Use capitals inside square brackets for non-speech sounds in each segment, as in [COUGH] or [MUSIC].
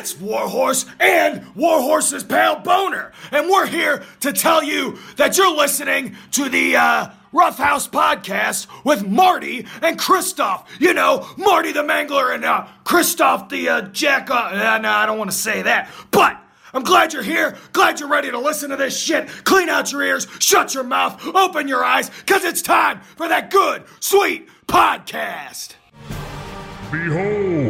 It's Warhorse and Warhorse's pal Boner, and we're here to tell you that you're listening to the uh, Rough House podcast with Marty and Christoph. You know, Marty the Mangler and uh, Christoph the uh, Jack. Uh, no, I don't want to say that, but. I'm glad you're here. Glad you're ready to listen to this shit. Clean out your ears, shut your mouth, open your eyes, because it's time for that good, sweet podcast. Behold,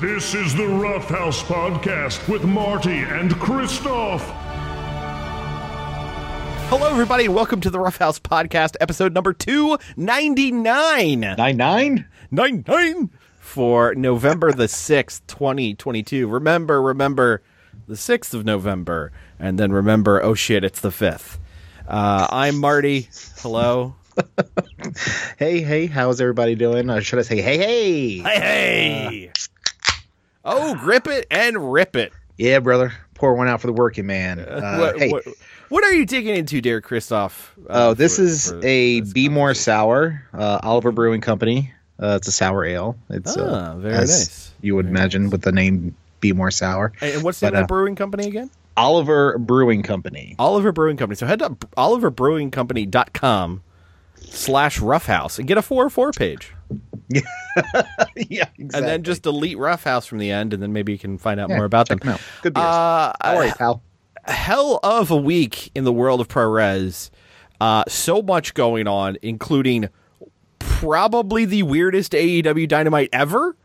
This is the Rough House Podcast with Marty and Christoph. Hello, everybody, and welcome to the Rough House Podcast, episode number 299. Nine nine? 99 for November the 6th, 2022. Remember, remember the 6th of November, and then remember, oh shit, it's the 5th. Uh, I'm Marty. Hello. [LAUGHS] Hey, hey, how's everybody doing? Or should I say, hey, hey? Hey, hey. Oh, grip it and rip it. Yeah, brother. Pour one out for the working man. Uh, what, hey, what, what are you digging into, dear Christoph? uh, oh, this for- is for a Be More? Sour, uh, Oliver Brewing Company. Uh, it's a sour ale. It's uh, Ah, very as nice. You would imagine with the name Be More Sour. And what's the But, name of uh, the brewing company again? Oliver Brewing Company. Oliver Brewing Company. So head to oliverbrewingcompany.com slash roughhouse and get a 404 page. [LAUGHS] yeah, exactly. And then just delete roughhouse from the end, and then maybe you can find out Yeah, more about them. them. Good beers. Uh, you, pal? hell of a week in the world of ProRes. Uh, so much going on, including probably the weirdest AEW Dynamite ever,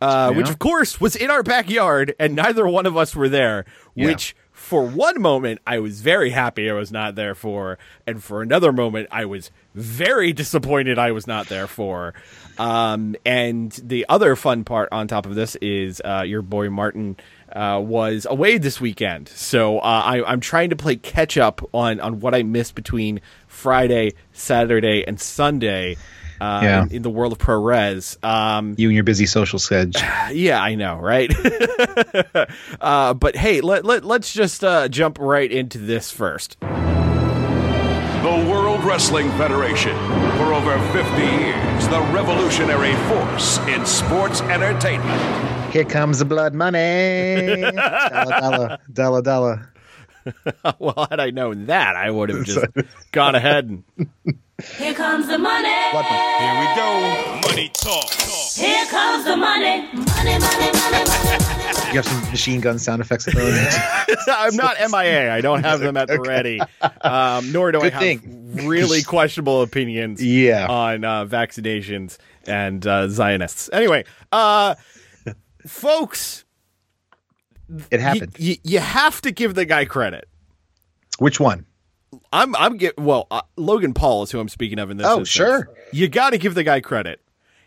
uh, which of course was in our backyard, and neither one of us were there. Yeah. Which, for one moment, I was very happy I was not there for, and for another moment, I was very disappointed I was not there for. Um, and the other fun part on top of this is uh, your boy Martin uh, was away this weekend, so uh, I, I'm trying to play catch up on on what I missed between Friday, Saturday, and Sunday. Uh, Yeah. in, in the world of ProRes. Um, You and your busy social schedule. [SIGHS] yeah, I know, right? [LAUGHS] uh, but hey, let, let, let's just uh, jump right into this first. The World Wrestling Federation. For over 50 years, the revolutionary force in sports entertainment. Here comes the blood money. dollar, dollar, dollar, dollar. [LAUGHS] well, had I known that, I would have just gone ahead and. [LAUGHS] Here comes the money. Blood. Here we go. Money talk. Here comes the money. Money, money, money, money. You have some machine gun sound effects to throw. [LAUGHS] I'm not MIA. I don't have them at the ready. Um, nor do Good I have thing. really questionable opinions Yeah. on uh, vaccinations and uh, Zionists. Anyway, uh, folks, It y- happened. y- you have to give the guy credit. Which one? I'm I'm get well. Uh, Logan Paul is who I'm speaking of in this. Oh, instance. sure. You got to give the guy credit.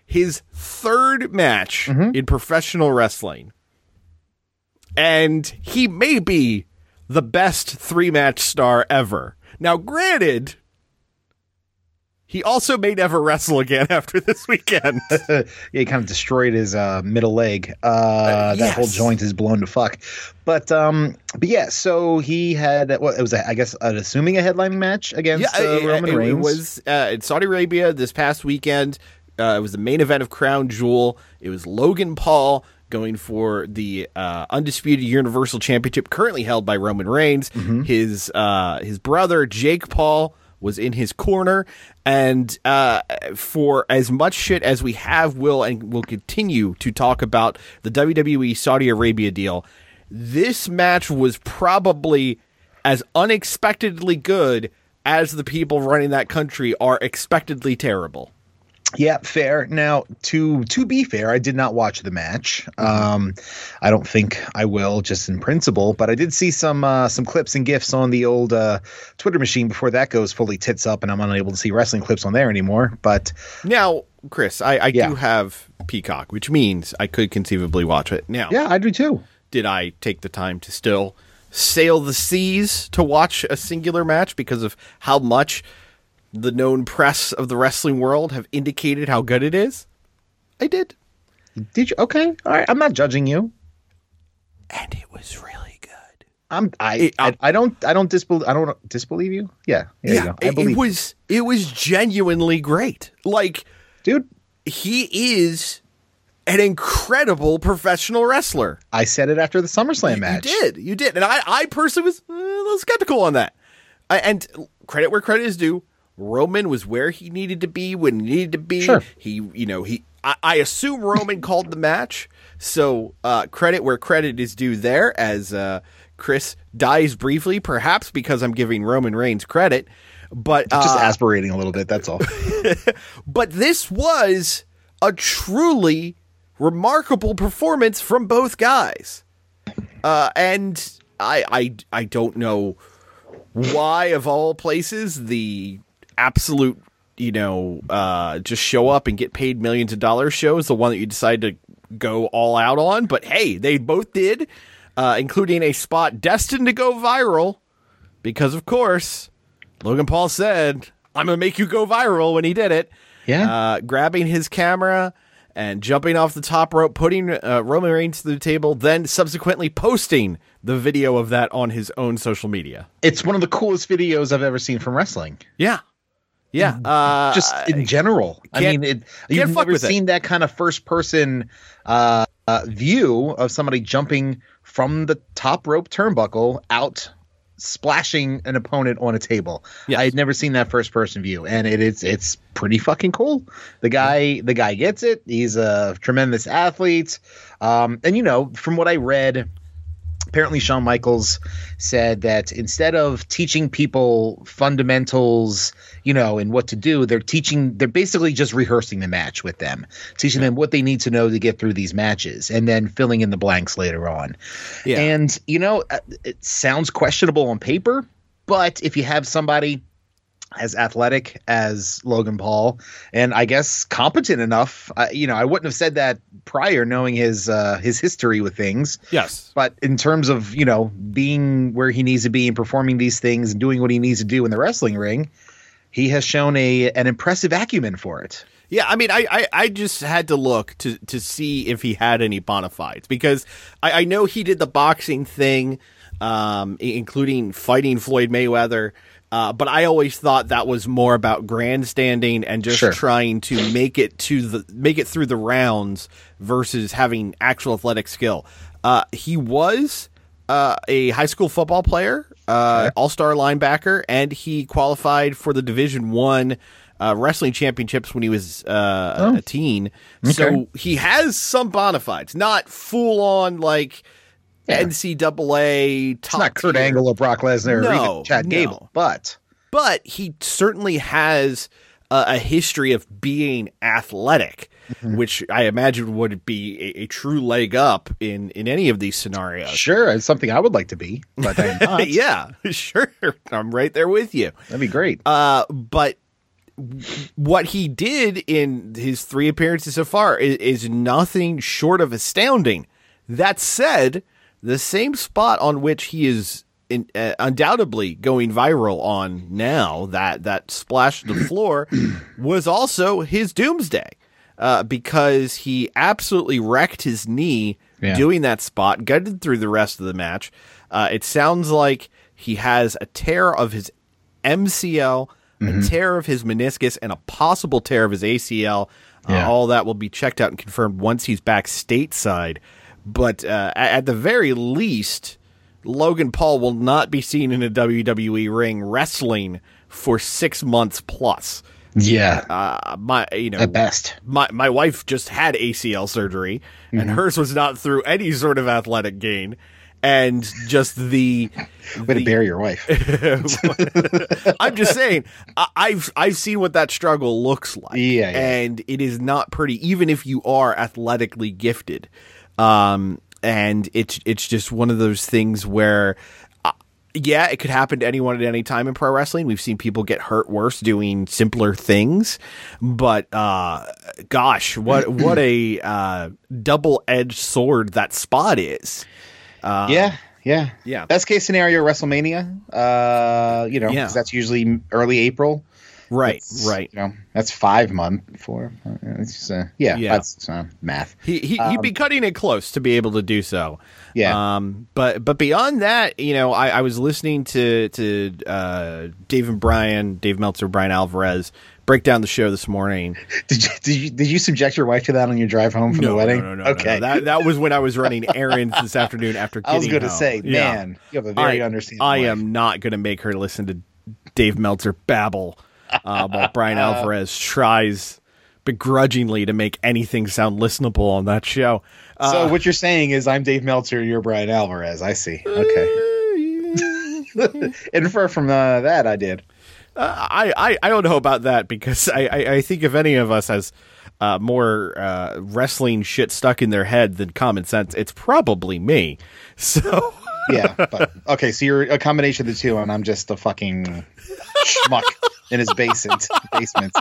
His third match Mm-hmm. in professional wrestling, and he may be the best three match star ever. Now, granted, he also may never wrestle again [LAUGHS] after this weekend. [LAUGHS] yeah, he kind of destroyed his uh, middle leg. Uh, that whole joint is blown to fuck. But um, but yeah, so he had well, it was a, I guess uh, assuming a headlining match against uh, it- Roman it, Reigns. It was uh, in Saudi Arabia this past weekend. Uh, it was the main event of Crown Jewel. It was Logan Paul going for the uh, undisputed Universal Championship, currently held by Roman Reigns. Mm-hmm. His uh, his brother Jake Paul was in his corner, and uh, for as much shit as we have, will and will continue to talk about the WWE Saudi Arabia deal. This match was probably as unexpectedly good as the people running that country are expectedly terrible. Yeah, fair. Now, to to be fair, I did not watch the match. Um, I don't think I will, just in principle. But I did see some uh, some clips and gifs on the old uh, Twitter machine before that goes fully tits up, and I'm unable to see wrestling clips on there anymore. But Now, Chris, I, I Yeah. do have Peacock, which means I could conceivably watch it. Now, yeah, I do too. did I take the time to still sail the seas to watch a singular match because of how much the known press of the wrestling world have indicated how good it is. I did. Did you? Okay, all right. I'm not judging you. And it was really good. I'm. I. It- I, I don't. I don't disbelieve. I don't disbelieve you. Yeah. There you go. I it, it was it was genuinely great. Like dude. he is an incredible professional wrestler. I said it after the SummerSlam match. You did, you did, and I, I personally was uh, a little skeptical on that. I, and credit where credit is due. Roman was where he needed to be when he needed to be. Sure. He, you know, he. I, I assume Roman called the match, so uh, credit where credit is due there. As uh, Chris dies briefly, perhaps because I'm giving Roman Reigns credit, but uh, Just aspirating a little bit. That's all. [LAUGHS] but this was a truly remarkable performance from both guys. Uh, and I, I, I don't know why, of all places, the absolute, you know, uh, just show up and get paid millions of dollars show is the one that you decide to go all out on. But hey, they both did, uh, including a spot destined to go viral because, of course, Logan Paul said, I'm going to make you go viral when he did it. Yeah. Uh, grabbing his camera and jumping off the top rope, putting uh, Roman Reigns to the table, then subsequently posting the video of that on his own social media. it's one of the coolest videos I've ever seen from wrestling. Yeah. Yeah. Uh, Just in general. I mean, it, you've never with it. seen that kind of first person uh, uh, view of somebody jumping from the top rope turnbuckle out splashing an opponent on a table. Yes. I had never seen that first person view and it is it's pretty fucking cool. The guy the guy gets it. He's a tremendous athlete. Um, and you know, from what I read apparently Shawn Michaels said that instead of teaching people fundamentals, you know, and what to do, they're teaching they're basically just rehearsing the match with them, teaching them what they need to know to get through these matches and then filling in the blanks later on. Yeah. And you know, uh, it sounds questionable on paper, but if you have somebody as athletic as Logan Paul, and I guess competent enough. I, you know, I wouldn't have said that prior, knowing his uh, his history with things. yes. But in terms of you know being where he needs to be and performing these things and doing what he needs to do in the wrestling ring, he has shown a an impressive acumen for it. Yeah, I mean, I, I, I just had to look to, to see if he had any bona fides because I, I know he did the boxing thing, um, including fighting Floyd Mayweather. Uh, but I always thought that was more about grandstanding and just Sure. trying to make it to the make it through the rounds versus having actual athletic skill. Uh, he was uh, a high school football player, uh, all star linebacker, and he qualified for the Division One uh, wrestling championships when he was uh, a teen. So he has some bona fides, not full on like NCAA top. It's not Kurt tier, Angle or Brock Lesnar or even Chad no. Gable, but but he certainly has a, a history of being athletic. Mm-hmm. Which I imagine would be a, a true leg up in, in any of these scenarios. sure, it's something I would like to be, but I'm [LAUGHS] not. yeah, [LAUGHS] sure. I'm right there with you. That'd be great. Uh, but what he did in his three appearances so far is, is nothing short of astounding. That said, the same spot on which he is in, uh, undoubtedly going viral on now, that that splash to the [CLEARS THROAT] floor, was also his doomsday. Uh, because he absolutely wrecked his knee Yeah. doing that spot, gutted through the rest of the match. Uh, it sounds like he has a tear of his MCL, Mm-hmm. a tear of his meniscus, and a possible tear of his ACL. Uh, Yeah. all that will be checked out and confirmed once he's back stateside. But uh, at the very least, Logan Paul will not be seen in a WWE ring wrestling for six months plus. yeah, Uh, my, you know, at best. my my wife just had ACL surgery, and Mm-hmm. hers was not through any sort of athletic gain, and just the. [LAUGHS] Way to bury your wife. [LAUGHS] I'm just saying, I, I've I've seen what that struggle looks like, Yeah, yeah. and it is not pretty, even if you are athletically gifted. Um, and it's it's just one of those things where. uh, Yeah, it could happen to anyone at any time in pro wrestling. We've seen people get hurt worse doing simpler things, but uh, gosh, what [CLEARS THROAT] what a uh, double edged sword that spot is. yeah, Yeah. Yeah. Best case scenario, WrestleMania. Uh, you know, Yeah. that's usually early April. Right, It's, right. You know, that's five month for. Uh, it's uh, yeah, Yeah. that's uh, math. He, he he'd be cutting it close to be able to do so. Um, Yeah. Um. But but beyond that, you know, I, I was listening to to uh, Dave and Bryan, Dave Meltzer, Bryan Alvarez break down the show this morning. [LAUGHS] Did you, did you did you subject your wife to that on your drive home from the wedding? No, no, no, okay. no. That that was when I was running [LAUGHS] errands this afternoon after. I was going to say, Yeah. man, you have a very I, understanding. I wife. am not going to make her listen to Dave Meltzer babble uh, while Bryan Alvarez tries begrudgingly to make anything sound listenable on that show. Uh, So what you're saying is, I'm Dave Meltzer, you're Bryan Alvarez. I see. Okay. [LAUGHS] [LAUGHS] Infer from uh, that, I did. I, I, I don't know about that because I, I, I think if any of us has uh, more uh, wrestling shit stuck in their head than common sense, it's probably me. [LAUGHS] So Yeah. But, okay, so you're a combination of the two, and I'm just a fucking schmuck in his basement. Basement.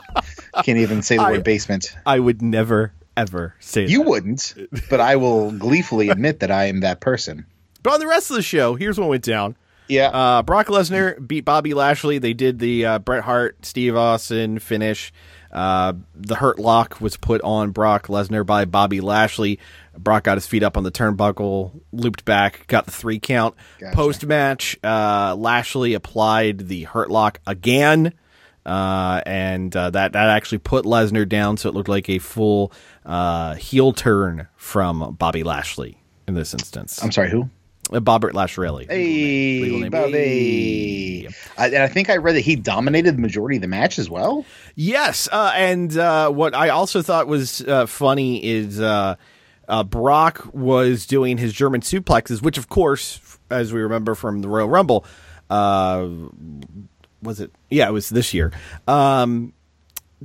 Can't even say the I- word basement. I would never ever say You that. wouldn't, but I will gleefully admit that I am that person. But on the rest of the show, here's what went down. Yeah. Uh, Brock Lesnar beat Bobby Lashley. They did the uh, Bret Hart, Steve Austin finish. Uh, the Hurt Lock was put on Brock Lesnar by Bobby Lashley. Brock got his feet up on the turnbuckle, looped back, got the three count. Gotcha. Post match, uh, Lashley applied the Hurt Lock again. Uh, and uh, that that actually put Lesnar down, so it looked like a full uh, heel turn from Bobby Lashley in this instance. I'm sorry, who? Uh, Bobbert Lashley. Hey, Legal name. Bobby. I, and I think I read that he dominated the majority of the match as well. Yes, uh, and uh, what I also thought was uh, funny is uh, uh, Brock was doing his German suplexes, which, of course, as we remember from the Royal Rumble, uh, was it? Yeah, it was this year. Um,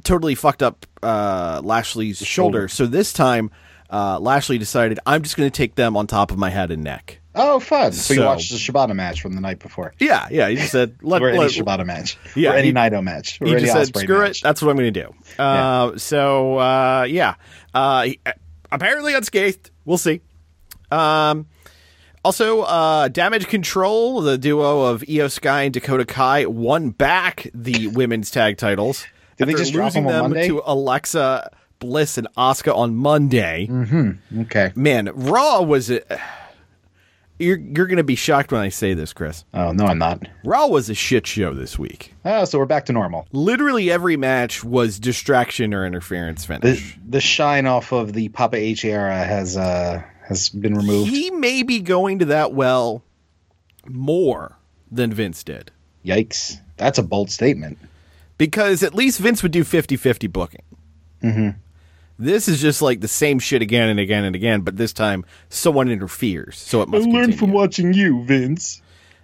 totally fucked up uh, Lashley's shoulder. So this time, uh, Lashley decided, I'm just going to take them on top of my head and neck. Oh, fun! So, you watched the Shibata match from the night before, Yeah, yeah. He just said, let, [LAUGHS] or any let, Shibata match, Yeah, or any he- Naito match, or he any just said, Ospreay "Screw match. it, that's what I'm going to do." Uh, So uh, yeah, uh, he- apparently unscathed. We'll see. Um, also, uh, Damage Control, the duo of IYO SKY and Dakota Kai, won back the women's tag titles. Did they just losing them on them to Alexa Bliss and Asuka on Monday? Okay. Man, Raw was. A, you're you're going to be shocked when I say this, Chris. Oh no, I'm not. Raw was a shit show this week. Oh, so we're back to normal. Literally every match was distraction or interference The finish. the shine off of the Papa H era has uh has been removed. He may be going to that well more than Vince did. Yikes! That's a bold statement. Because at least Vince would do 50 50 booking. Mm-hmm. This is just like the same shit again and again and again, but this time someone interferes. So it must I learned continue. From watching you, Vince.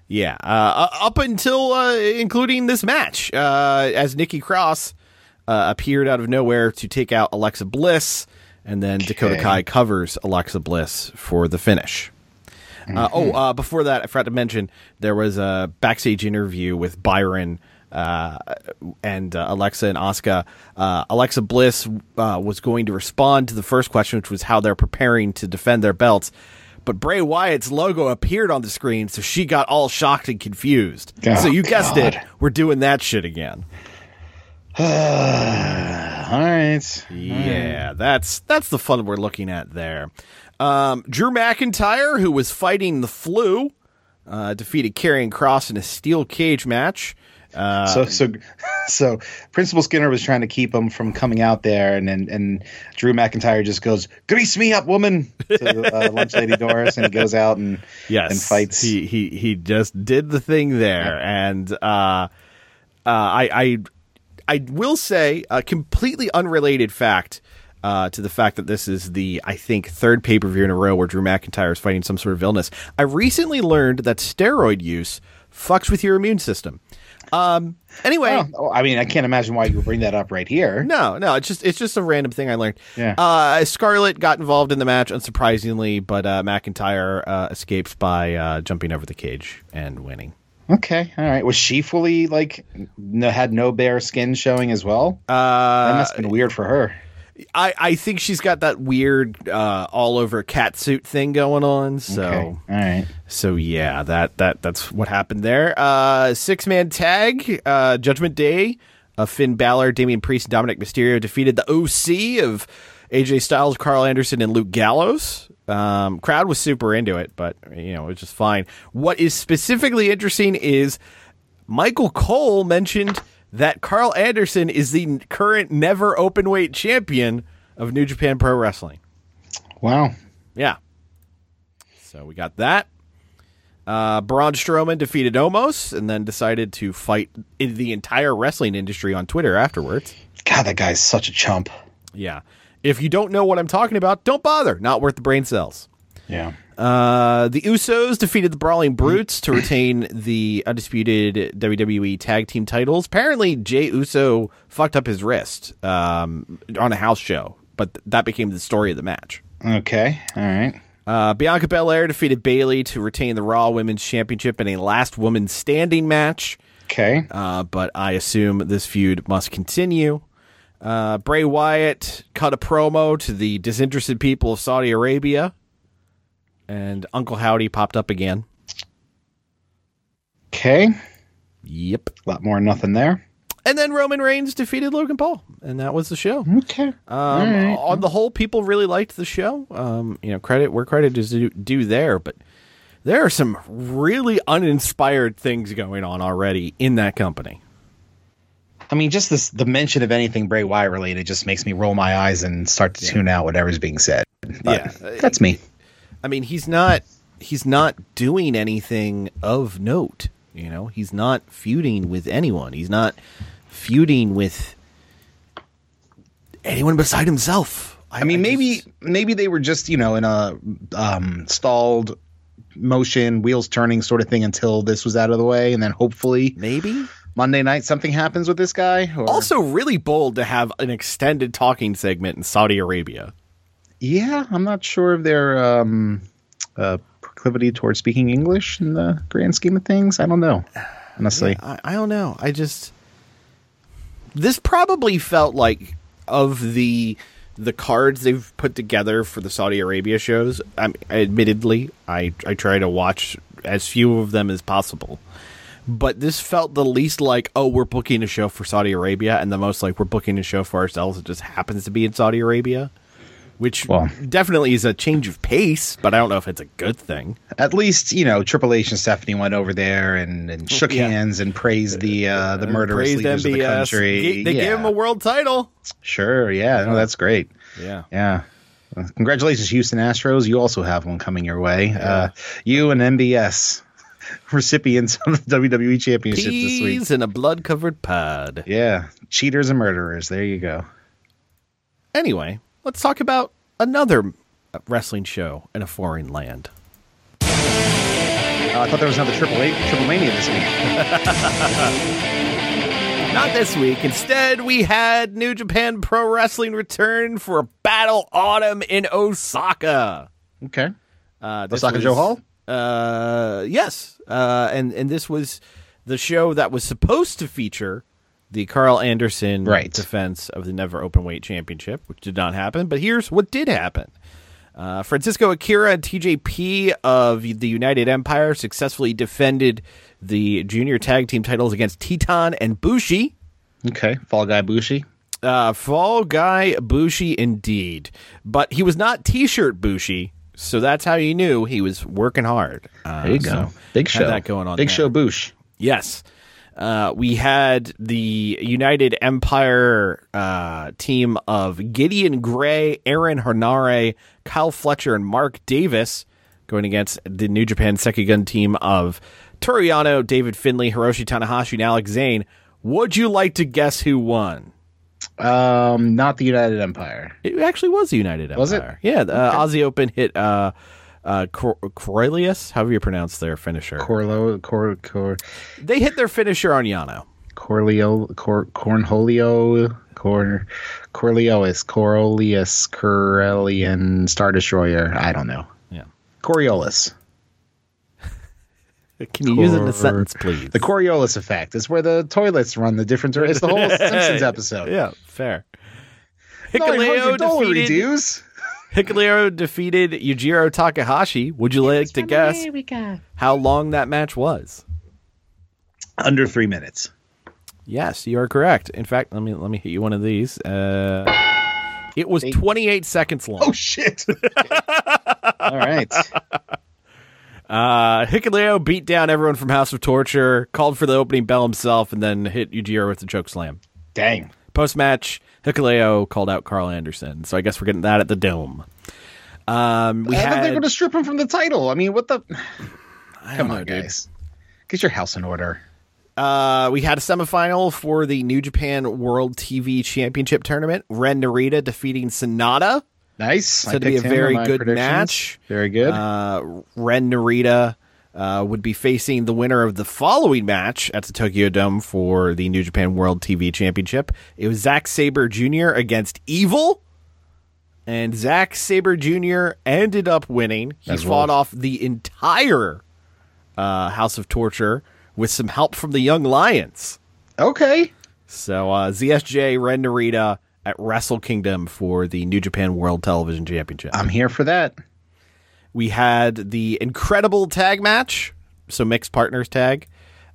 Yeah, uh, up until uh, including this match, uh, as Nikki Cross uh, appeared out of nowhere to take out Alexa Bliss, and then Dakota Kai covers Alexa Bliss for the finish. Uh, oh, uh, before that, I forgot to mention there was a backstage interview with Byron uh, and uh, Alexa and Asuka. Uh, Alexa Bliss uh, was going to respond to the first question, which was how they're preparing to defend their belts. But Bray Wyatt's logo appeared on the screen, so she got all shocked and confused. Oh, so you guessed it, we're doing that shit again. [SIGHS] All right. Yeah, that's that's the fun we're looking at there. Um, Drew McIntyre, who was fighting the flu, uh, defeated Karrion Kross in a steel cage match. Uh, So so [LAUGHS] so Principal Skinner was trying to keep him from coming out there, and and, and Drew McIntyre just goes, "Grease me up, woman!" to uh, [LAUGHS] Lunch Lady Doris, and he goes out and yes, and fights. He he he just did the thing there, and uh, uh, I I I will say a completely unrelated fact. Uh, to the fact that this is the, I think, third pay per view in a row where Drew McIntyre is fighting some sort of illness. I recently learned that steroid use fucks with your immune system. Um, anyway, Oh, I mean, I can't imagine why you would bring that up right here. no, no, it's just it's just a random thing I learned. Yeah. Uh, Scarlett got involved in the match, unsurprisingly, but uh, McIntyre uh, escapes by uh, jumping over the cage and winning. Okay, all right. Was she fully like no, had no bare skin showing as well? Uh, that must have been weird for her. I, I think she's got that weird uh, all over cat suit thing going on. So Okay. All right. so yeah, that that that's what happened there. Uh, six man tag, uh, Judgment Day. Uh, Finn Balor, Damian Priest, and Dominik Mysterio defeated the OC of AJ Styles, Karl Anderson, and Luke Gallows. Um, crowd was super into it, but you know it was just fine. What is specifically interesting is Michael Cole mentioned that Karl Anderson is the current never open weight champion of New Japan Pro Wrestling. Wow. Yeah. So we got that. Uh, Braun Strowman defeated Omos and then decided to fight in the entire wrestling industry on Twitter afterwards. God, that guy's such a chump. Yeah. If you don't know what I'm talking about, don't bother. Not worth the brain cells. Yeah. Uh, the Usos defeated the Brawling Brutes to [COUGHS] retain the undisputed WWE Tag Team titles. Apparently, Jey Uso fucked up his wrist um, on a house show, but th- that became the story of the match. Okay. All right. Uh, Bianca Belair defeated Bayley to retain the Raw Women's Championship in a last woman standing match. Okay. Uh, but I assume this feud must continue. Uh, Bray Wyatt cut a promo to the disinterested people of Saudi Arabia, and Uncle Howdy popped up again. Okay. Yep. A lot more nothing there. And then Roman Reigns defeated Logan Paul, and that was the show. Okay. Um, On the whole, people really liked the show. Um, you know, credit where credit is due, due there, but there are some really uninspired things going on already in that company. I mean, just this the mention of anything Bray Wyatt related just makes me roll my eyes and start to tune out whatever's being said. But Yeah. That's me. I mean, he's not he's not doing anything of note. You know, he's not feuding with anyone. He's not feuding with anyone beside himself. I mean, maybe just- maybe they were just you know in a um, stalled motion, wheels turning sort of thing until this was out of the way, and then hopefully maybe. Monday night something happens with this guy. Or, Also, really bold to have an extended talking segment in Saudi Arabia. yeah, I'm not sure of their um, uh, proclivity towards speaking English in the grand scheme of things. I don't know, honestly. I, I don't know. I just this probably felt like of the the cards they've put together for the Saudi Arabia shows. I admittedly, I I try to watch as few of them as possible. But this felt the least like, oh, we're booking a show for Saudi Arabia, and the most like we're booking a show for ourselves. It just happens to be in Saudi Arabia, which Well- definitely is a change of pace. But I don't know if it's a good thing. At least you know Triple H and Stephanie went over there and, and shook Yeah. hands and praised the uh, the murderous Praised leaders of the country. Ga- They yeah. gave him a world title. sure, yeah, no, that's great. Yeah. Yeah. Uh, Congratulations, Houston Astros. You also have one coming your way. Uh, you and MBS [LAUGHS] recipients of the WWE Championship this week. Peas in a blood covered pod. Yeah. Cheaters and murderers. There you go. Anyway, let's talk about another wrestling show in a foreign land. Uh, I thought there was another Triple Eight, Triple Mania this week. [LAUGHS] Not this week. Instead, we had New Japan Pro Wrestling return for Battle Autumn in Osaka. Okay. Uh, Osaka-jo Hall? Uh, yes. Uh, and and this was the show that was supposed to feature the Karl Anderson Right. defense of the Never open weight Championship, which did not happen. But here's what did happen. Uh, Francisco Akira and TJP of the United Empire successfully defended the junior tag team titles against Teton and Bushi. Okay. Fall Guy Bushi. Uh, Fall Guy Bushi, indeed. But he was not T shirt Bushi, so that's how you knew he was working hard. Uh, There you go. so Big show. that going on. Big there. show Bush. Yes. Uh, we had the United Empire uh, team of Gideon Grey, Aaron Henare, Kyle Fletcher, and Mark Davis going against the New Japan Seikigun team of Toru Yano, David Finlay, Hiroshi Tanahashi, and Alex Zayne. Would you like to guess who won? Um, not the United Empire. It actually was the United Empire. Was it? Yeah, the uh, Aussie Open hit uh, uh, Cor- Corelius, however you pronounce their finisher. Corlo, Cor, Cor, they hit their finisher on Yano. Corleo, Cor, Cornholio, Cor, Corleois, Corolius, Corellian, Star Destroyer. I don't know. Yeah. Coriolis. Can you use it in a sentence, please? The Coriolis effect is where the toilets run the different. It's the whole [LAUGHS] Simpsons episode. Yeah, fair. Hikuleo 900 dollar defeated dues. Hikuleo defeated Yujiro Takahashi. Would you like to guess how long that match was? Under three minutes. Yes, you are correct. In fact, let me let me hit you one of these. Uh, it was 28 seconds long. Oh shit! [LAUGHS] All right. Uh, Hikuleo beat down everyone from House of Torture, called for the opening bell himself, and then hit Yujiro with the choke slam. Dang. Post match, Hikuleo called out Karl Anderson. So I guess we're getting that at the Dome. Um, we I thought they were had going to strip him from the title. I mean, what the? [SIGHS] Come on, know, dude. guys. Get your house in order. Uh, we had a semifinal for the New Japan World TV Championship tournament. Ren Narita defeating Sanada. Nice. Said to be a picked him in very good match. Very good. Uh, Ren Narita uh, would be facing the winner of the following match at the Tokyo Dome for the New Japan World TV Championship. It was Zack Sabre Jr. against Evil, and Zack Sabre Jr. ended up winning. He As fought off the entire uh, House of Torture with some help from the Young Lions. okay. So uh, ZSJ Ren Narita at Wrestle Kingdom for the New Japan World Television Championship. I'm here for that. We had the incredible tag match, so mixed partners tag.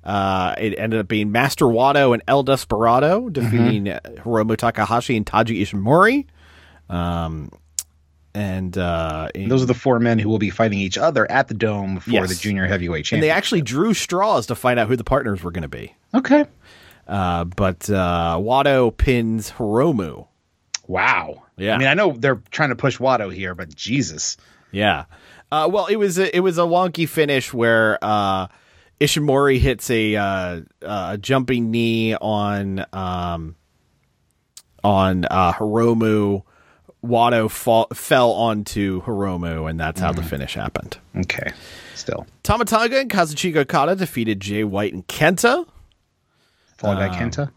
Uh, it ended up being Master Wato and El Desperado defeating uh Hiromu Takahashi and Taiji Ishimori. Um, and uh, in- Those are the four men who will be fighting each other at the dome for Yes. the junior heavyweight championship. and they actually drew straws to find out who the partners were going to be. okay. Uh, but uh, Wato pins Hiromu. Wow. Yeah. I mean, I know they're trying to push Wato here, but Jesus. Yeah. Uh, well, it was a, it was a wonky finish where uh, Ishimori hits a uh, uh, jumping knee on um, on uh, Hiromu. Wato fall, fell onto Hiromu, and that's how the finish happened. Okay. Still. Tama Tonga and Kazuchika Okada defeated Jay White and Kenta. Um, Guy Kenta.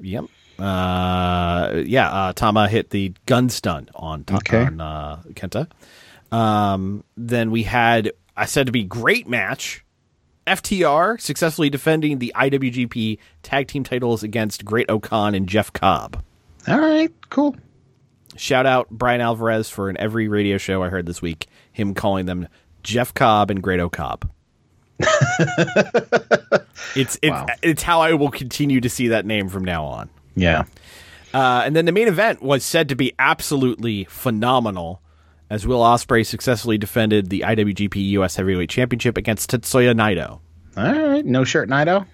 Yep. Uh, yeah. Uh, Tama hit the gun stun on, Ta- Okay. on uh, Kenta. Um, then we had I said to be great match. FTR successfully defending the IWGP Tag Team titles against Great-O-Khan and Jeff Cobb. All right. Cool. Shout out Bryan Alvarez for in every radio show I heard this week him calling them Jeff Cobb and Great Cobb. [LAUGHS] it's it's Wow. it's how I will continue to see that name from now on. Yeah. Uh, and then the main event was said to be absolutely phenomenal as Will Ospreay successfully defended the IWGP US Heavyweight Championship against Tetsuya Naito. All right. No shirt, Naito.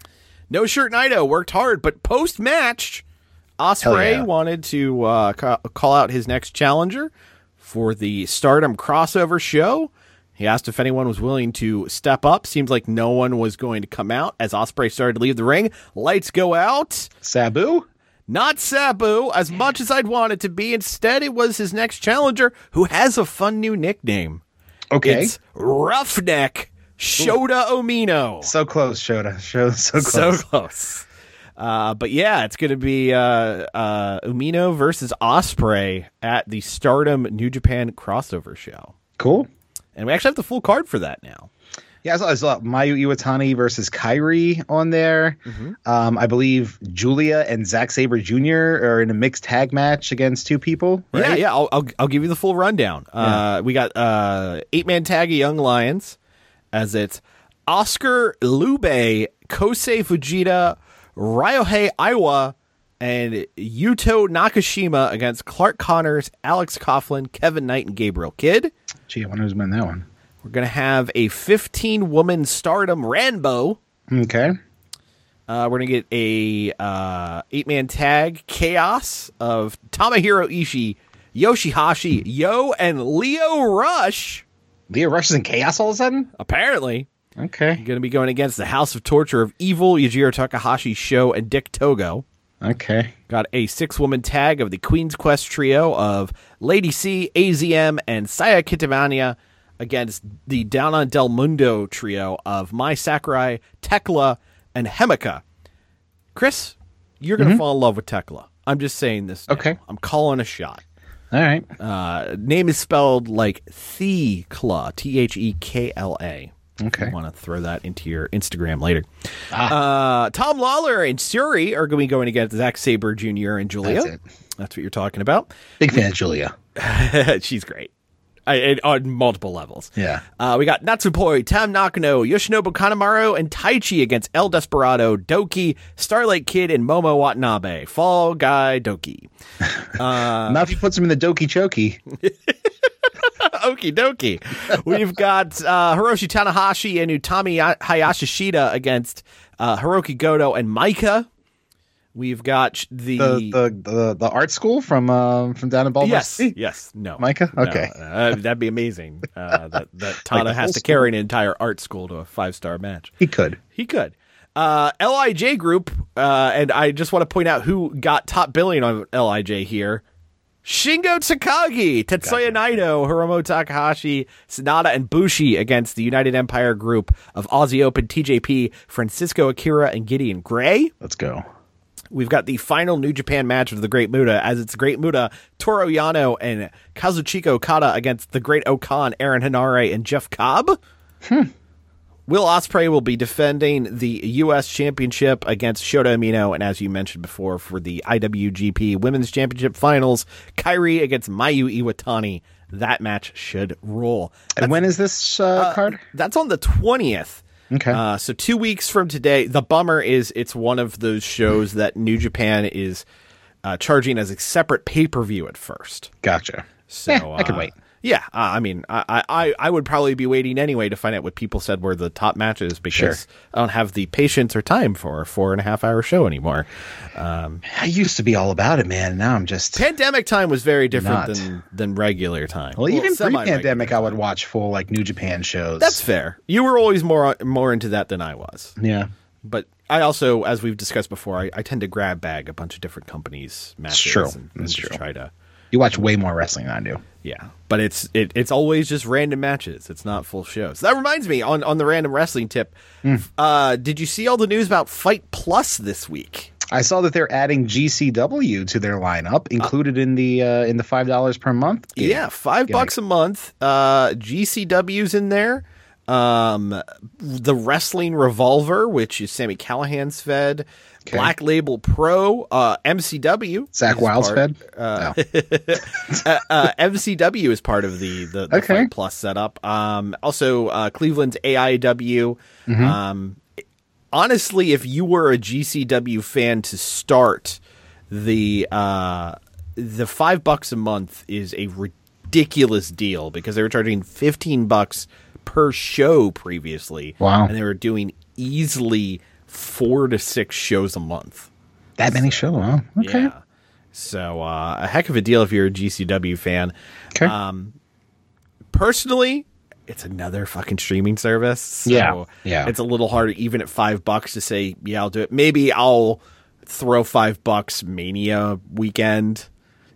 No shirt Naito worked hard, but post match, Ospreay yeah. wanted to uh, ca- call out his next challenger for the Stardom crossover show. He asked if anyone was willing to step up. Seems like no one was going to come out as Ospreay started to leave the ring. Lights go out. Sabu. Not Sabu, as much as I'd want it to be. Instead, it was his next challenger, who has a fun new nickname. Okay. It's Roughneck Shota Umino. so close, Shota. Shota. So So close. close. Uh, but yeah, it's going to be uh, uh, Umino versus Ospreay at the Stardom New Japan crossover show, Cool. And we actually have the full card for that now. Yeah, I saw, I saw Mayu Iwatani versus Kairi on there. Um, I believe Giulia and Zack Sabre Jr. are in a mixed tag match against two people. Yeah, Right? yeah. I'll, I'll I'll give you the full rundown. Uh, we got uh, eight man tag of Young Lions, as it's Oskar Leube, Kosei Fujita, Ryohei Oiwa, and Yuto Nakashima against Clark Connors, Alex Coughlin, Kevin Knight, and Gabriel Kidd. Gee, I wonder who's winning that one. We're gonna have a 15 woman Stardom Rambo. Okay. Uh, we're gonna get a uh, eight man tag chaos of Tomohiro Ishii, Yoshihashi, Yo, and Lio Rush. Lio Rush is in chaos all of a sudden? Apparently, Okay. going to be going against the House of Torture of Evil, Yujiro Takahashi, Sho, and Dick Togo. Okay. Got a six woman tag of the Queen's Quest trio of Lady C, AZM, and Saya Kamitani against the Donna Del Mondo trio of Mai Sakurai, Thekla, and Himeka. Chris, you're going to fall in love with Thekla. I'm just saying this. now. Okay. I'm calling a shot. All right. Uh, name is spelled like Thekla, T H E K L A. Okay. I want to throw that into your Instagram later. Uh, Tom Lawlor and Syuri are going to be going against Zack Sabre Jr. and Giulia. That's what you're talking about. Big fan of Giulia. [LAUGHS] She's great. I, it, on multiple levels. Yeah. Uh, we got Natsupoi, Tam Nakano, Yoshinobu Kanemaru, and Taichi against El Desperado, Doki, Starlight Kid, and Momo Watanabe. Fall Guy Douki. [LAUGHS] Not if you put him in the Doki Choki. [LAUGHS] Okie dokie. We've got uh, Hiroshi Tanahashi and Utami Hayashishita against uh, Hirooki Goto and Maika. We've got the, The the the, the art school from um from down in Baltimore. yes, City? yes, no, Micah? No, Okay. uh, that'd be amazing. Uh, that that [LAUGHS] Tana the has whole to carry an entire art school to a five star match. He could. He could. Uh, Lij Group, uh, and I just want to point out who got top billing on Lij here. Shingo Takagi, Tetsuya Naito, Hiromu Takahashi, Sanada, and Bushi against the United Empire Group of Aussie Open, TJP, Francisco Akira, and Gideon Grey. Let's go. We've got the final New Japan match of the Great Muta, as it's Great Muta, Toru Yano, and Kazuchika Okada against the Great-O-Khan, Aaron Henare, and Jeff Cobb. Will Ospreay will be defending the U.S. Championship against Shota Umino, and as you mentioned before, for the IWGP Women's Championship Finals, Kairi against Mayu Iwatani. That match should roll. And when is this uh, card? That's on the twentieth. Okay. Uh, so two weeks from today. The bummer is it's one of those shows that New Japan is uh, charging as a separate pay per view at first. Gotcha. So Eh, I can uh, wait. Yeah, uh, I mean, I, I I would probably be waiting anyway to find out what people said were the top matches because Sure. I don't have the patience or time for a four and a half hour show anymore. I used to be all about it, man. Now I'm just. Pandemic time was very different Not. than than regular time. Well, even semi-regular pre-pandemic, I would watch full like New Japan shows. That's fair. You were always more more into that than I was. yeah. but I also, as we've discussed before, I, I tend to grab bag a bunch of different companies' matches and, and just true. try to, You watch way more wrestling than I do. yeah. But it's it, it's always just random matches. It's not full shows. That reminds me on on the random wrestling tip. Hmm. Uh, did you see all the news about Fight Plus this week? I saw that they're adding GCW to their lineup, included in the uh, in the five dollars per month. gig. Yeah, five bucks a month. Uh, GCW's in there. Um, the Wrestling Revolver, which is Sami Callihan's fed. Okay. Black Label Pro, uh, MCW. Zach is Wild's part- fed. Oh. [LAUGHS] uh, uh, MCW is part of the the, the Okay. Plus setup. Um, also uh, Cleveland's AIW. Mm-hmm. Um, honestly, if you were a GCW fan to start, the uh, the five bucks a month is a ridiculous deal because they were charging fifteen bucks per show previously. Wow. and they were doing easily four to six shows a month. that many show? Huh? Okay. Yeah. So uh, a heck of a deal if you're a GCW fan. Okay. Um, personally, it's another fucking streaming service. So Yeah, yeah. It's a little harder, even at five bucks, to say, yeah, I'll do it. Maybe I'll throw five bucks Mania weekend,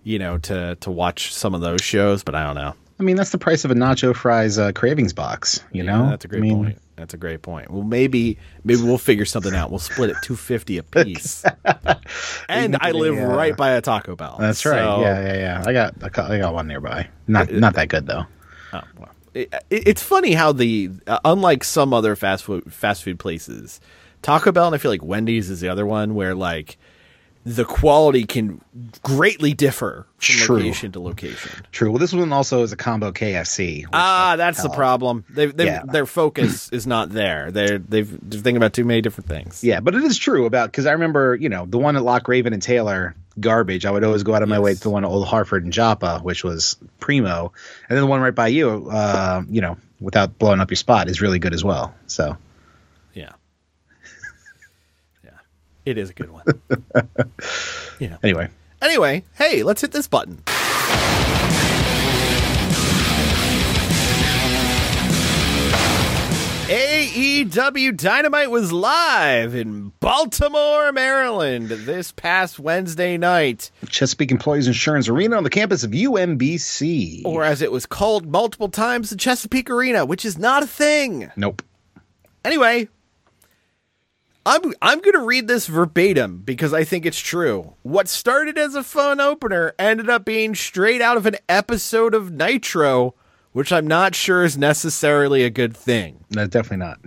you know, to to watch some of those shows. But I don't know. I mean, that's the price of a Nacho Fries uh, cravings box. You know, that's a great I mean, point. That's a great point. Well, maybe maybe we'll figure something out. We'll split it two fifty a piece. [LAUGHS] and I live Yeah. right by a Taco Bell. That's right. Yeah, yeah, yeah. I got, I got, I got one nearby. Not, not that good though. Oh, well. It, it- it's funny how the uh, unlike some other fast food fast food places, Taco Bell and I feel like Wendy's is the other one where like the quality can greatly differ from True. location to location. True. Well, this one also is a combo KFC. Ah, that's the problem. They, they Yeah. their focus [CLEARS THROAT] is not there. They're they've they're thinking about too many different things. Yeah, but it is true about because I remember, you know, the one at Loch Raven and Taylor, garbage. I would always go out of my way to the one at Old Harford and Joppa, which was primo, and then the one right by you, uh, you know, without blowing up your spot, is really good as well. So Yeah. yeah. It is a good one. [LAUGHS] yeah. anyway, Anyway, hey, let's hit this button. AEW Dynamite was live in Baltimore, Maryland this past Wednesday night, Chesapeake Employees Insurance Arena on the campus of UMBC. or as it was called multiple times, the Chesapeake Arena, which is not a thing. nope. Anyway, I'm I'm going to read this verbatim because I think it's true. What started as a fun opener ended up being straight out of an episode of Nitro, which I'm not sure is necessarily a good thing. No, definitely not.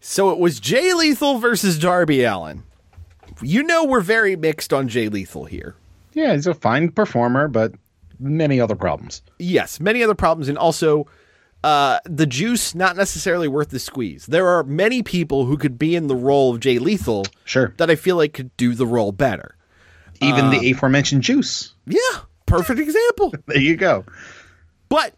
So it was Jay Lethal versus Darby Allin. You know we're very mixed on Jay Lethal here. Yeah, he's a fine performer, but many other problems. Yes, many other problems, and also uh, the juice not necessarily worth the squeeze. There are many people who could be in the role of Jay Lethal Sure. that I feel like could do the role better. Even the aforementioned Juice. Yeah, perfect example. [LAUGHS] There you go. But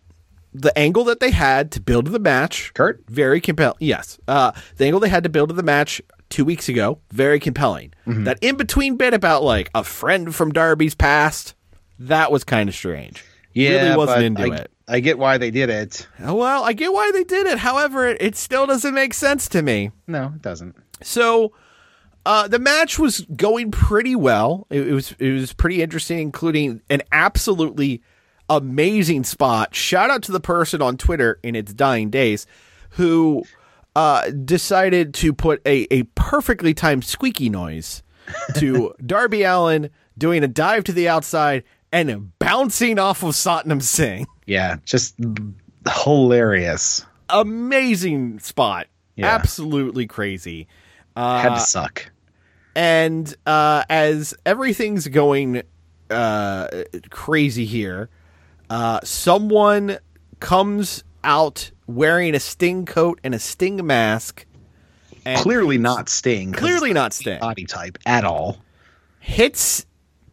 the angle that they had to build the match, Kurt? very compelling. Yes, uh, the angle they had to build the match two weeks ago, very compelling. Mm-hmm. That in between bit about like a friend from Darby's past, that was kind of strange. Yeah, really wasn't into I, it. I get why they did it. Oh, Well, I get why they did it. However, it, it still doesn't make sense to me. No, it doesn't. So, uh, the match was going pretty well. It, it was it was pretty interesting, including an absolutely amazing spot. Shout out to the person on Twitter in its dying days who uh, decided to put a, a perfectly timed squeaky noise to [LAUGHS] Darby Allin doing a dive to the outside and bouncing off of Satnam Singh. Yeah, just hilarious. Amazing spot. Yeah. Absolutely crazy. Had to suck. and uh, as everything's going uh, crazy here, uh, someone comes out wearing a sting coat and a sting mask, and Clearly not sting. clearly not sting. body type at all. hits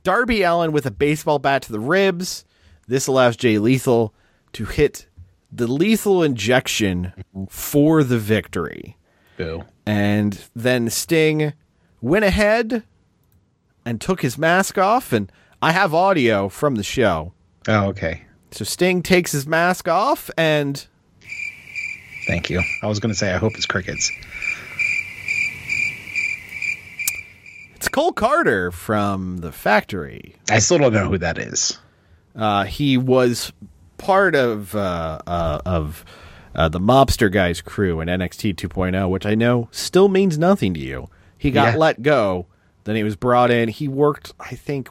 Darby Allin with a baseball bat to the ribs. This allows Jay Lethal to hit the lethal injection for the victory. Boo. And then Sting went ahead and took his mask off. And I have audio from the show. Oh, okay. So Sting takes his mask off and Thank you. I was going to say, I hope it's crickets. Cole Karter from the factory. I still don't know who that is. Uh, he was part of uh, uh, of uh, the mobster guy's crew in NXT 2.0, which I know still means nothing to you. He got Yeah. let go, then he was brought in. He worked, I think,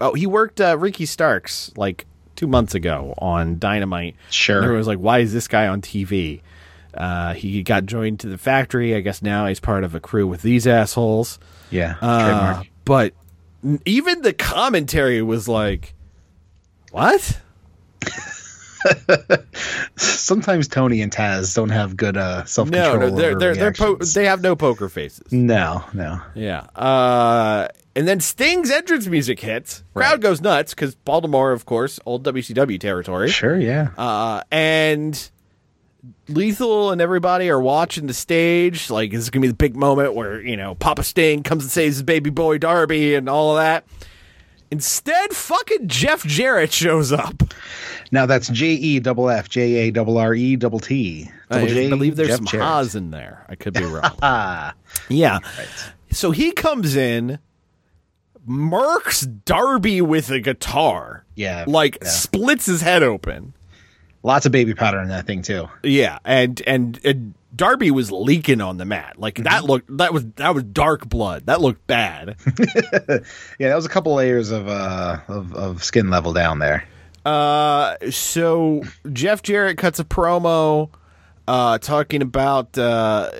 oh, he worked uh, Ricky Starks like two months ago on Dynamite. Sure. Everyone was like, "Why is this guy on TV?" Uh, he got joined to the factory. I guess now he's part of a crew with these assholes. Yeah. Uh, but even the commentary was like, "What?" [LAUGHS] Sometimes Tony and Taz don't have good uh, self control. no, no, they're they're, they're po- they have no poker faces. no, no. Yeah. Uh, and then Sting's entrance music hits. Crowd goes nuts because Baltimore, of course, old WCW territory. Sure, yeah. Uh, and Lethal and everybody are watching the stage. Like, this is going to be the big moment where, you know, Papa Sting comes and saves his baby boy Darby and all of that. Instead, fucking Jeff Jarrett shows up. now that's J E double F J A double R E double T. I believe there's Jeff some Jarrett. Haas in there. I could be wrong. [LAUGHS] Ah, Yeah. So he comes in, murks Darby with a guitar. Yeah, Like yeah. splits his head open. Lots of baby powder in that thing too. Yeah, and and, and Darby was leaking on the mat. Like that looked that was that was dark blood. That looked bad. [LAUGHS] Yeah, that was a couple layers of uh of, of skin level down there. uh so Jeff Jarrett cuts a promo uh talking about uh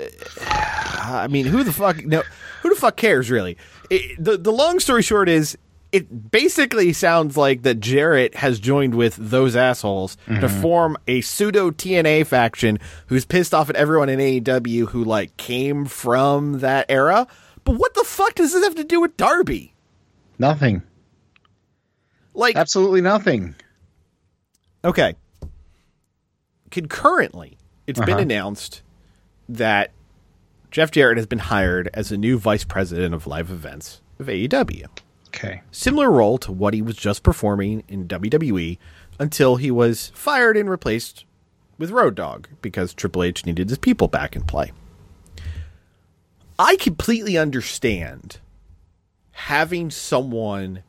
I mean, who the fuck no who the fuck cares really? It, the the long story short is it basically sounds like that Jarrett has joined with those assholes to form a pseudo TNA faction who's pissed off at everyone in AEW who like came from that era. But what the fuck does this have to do with Darby? Nothing. Like Absolutely nothing. Okay. Concurrently, it's been Uh-huh. announced that Jeff Jarrett has been hired as the new vice president of live events of AEW. Okay. Similar role to what he was just performing in WWE until he was fired and replaced with Road Dogg because Triple H needed his people back in play. I completely understand having someone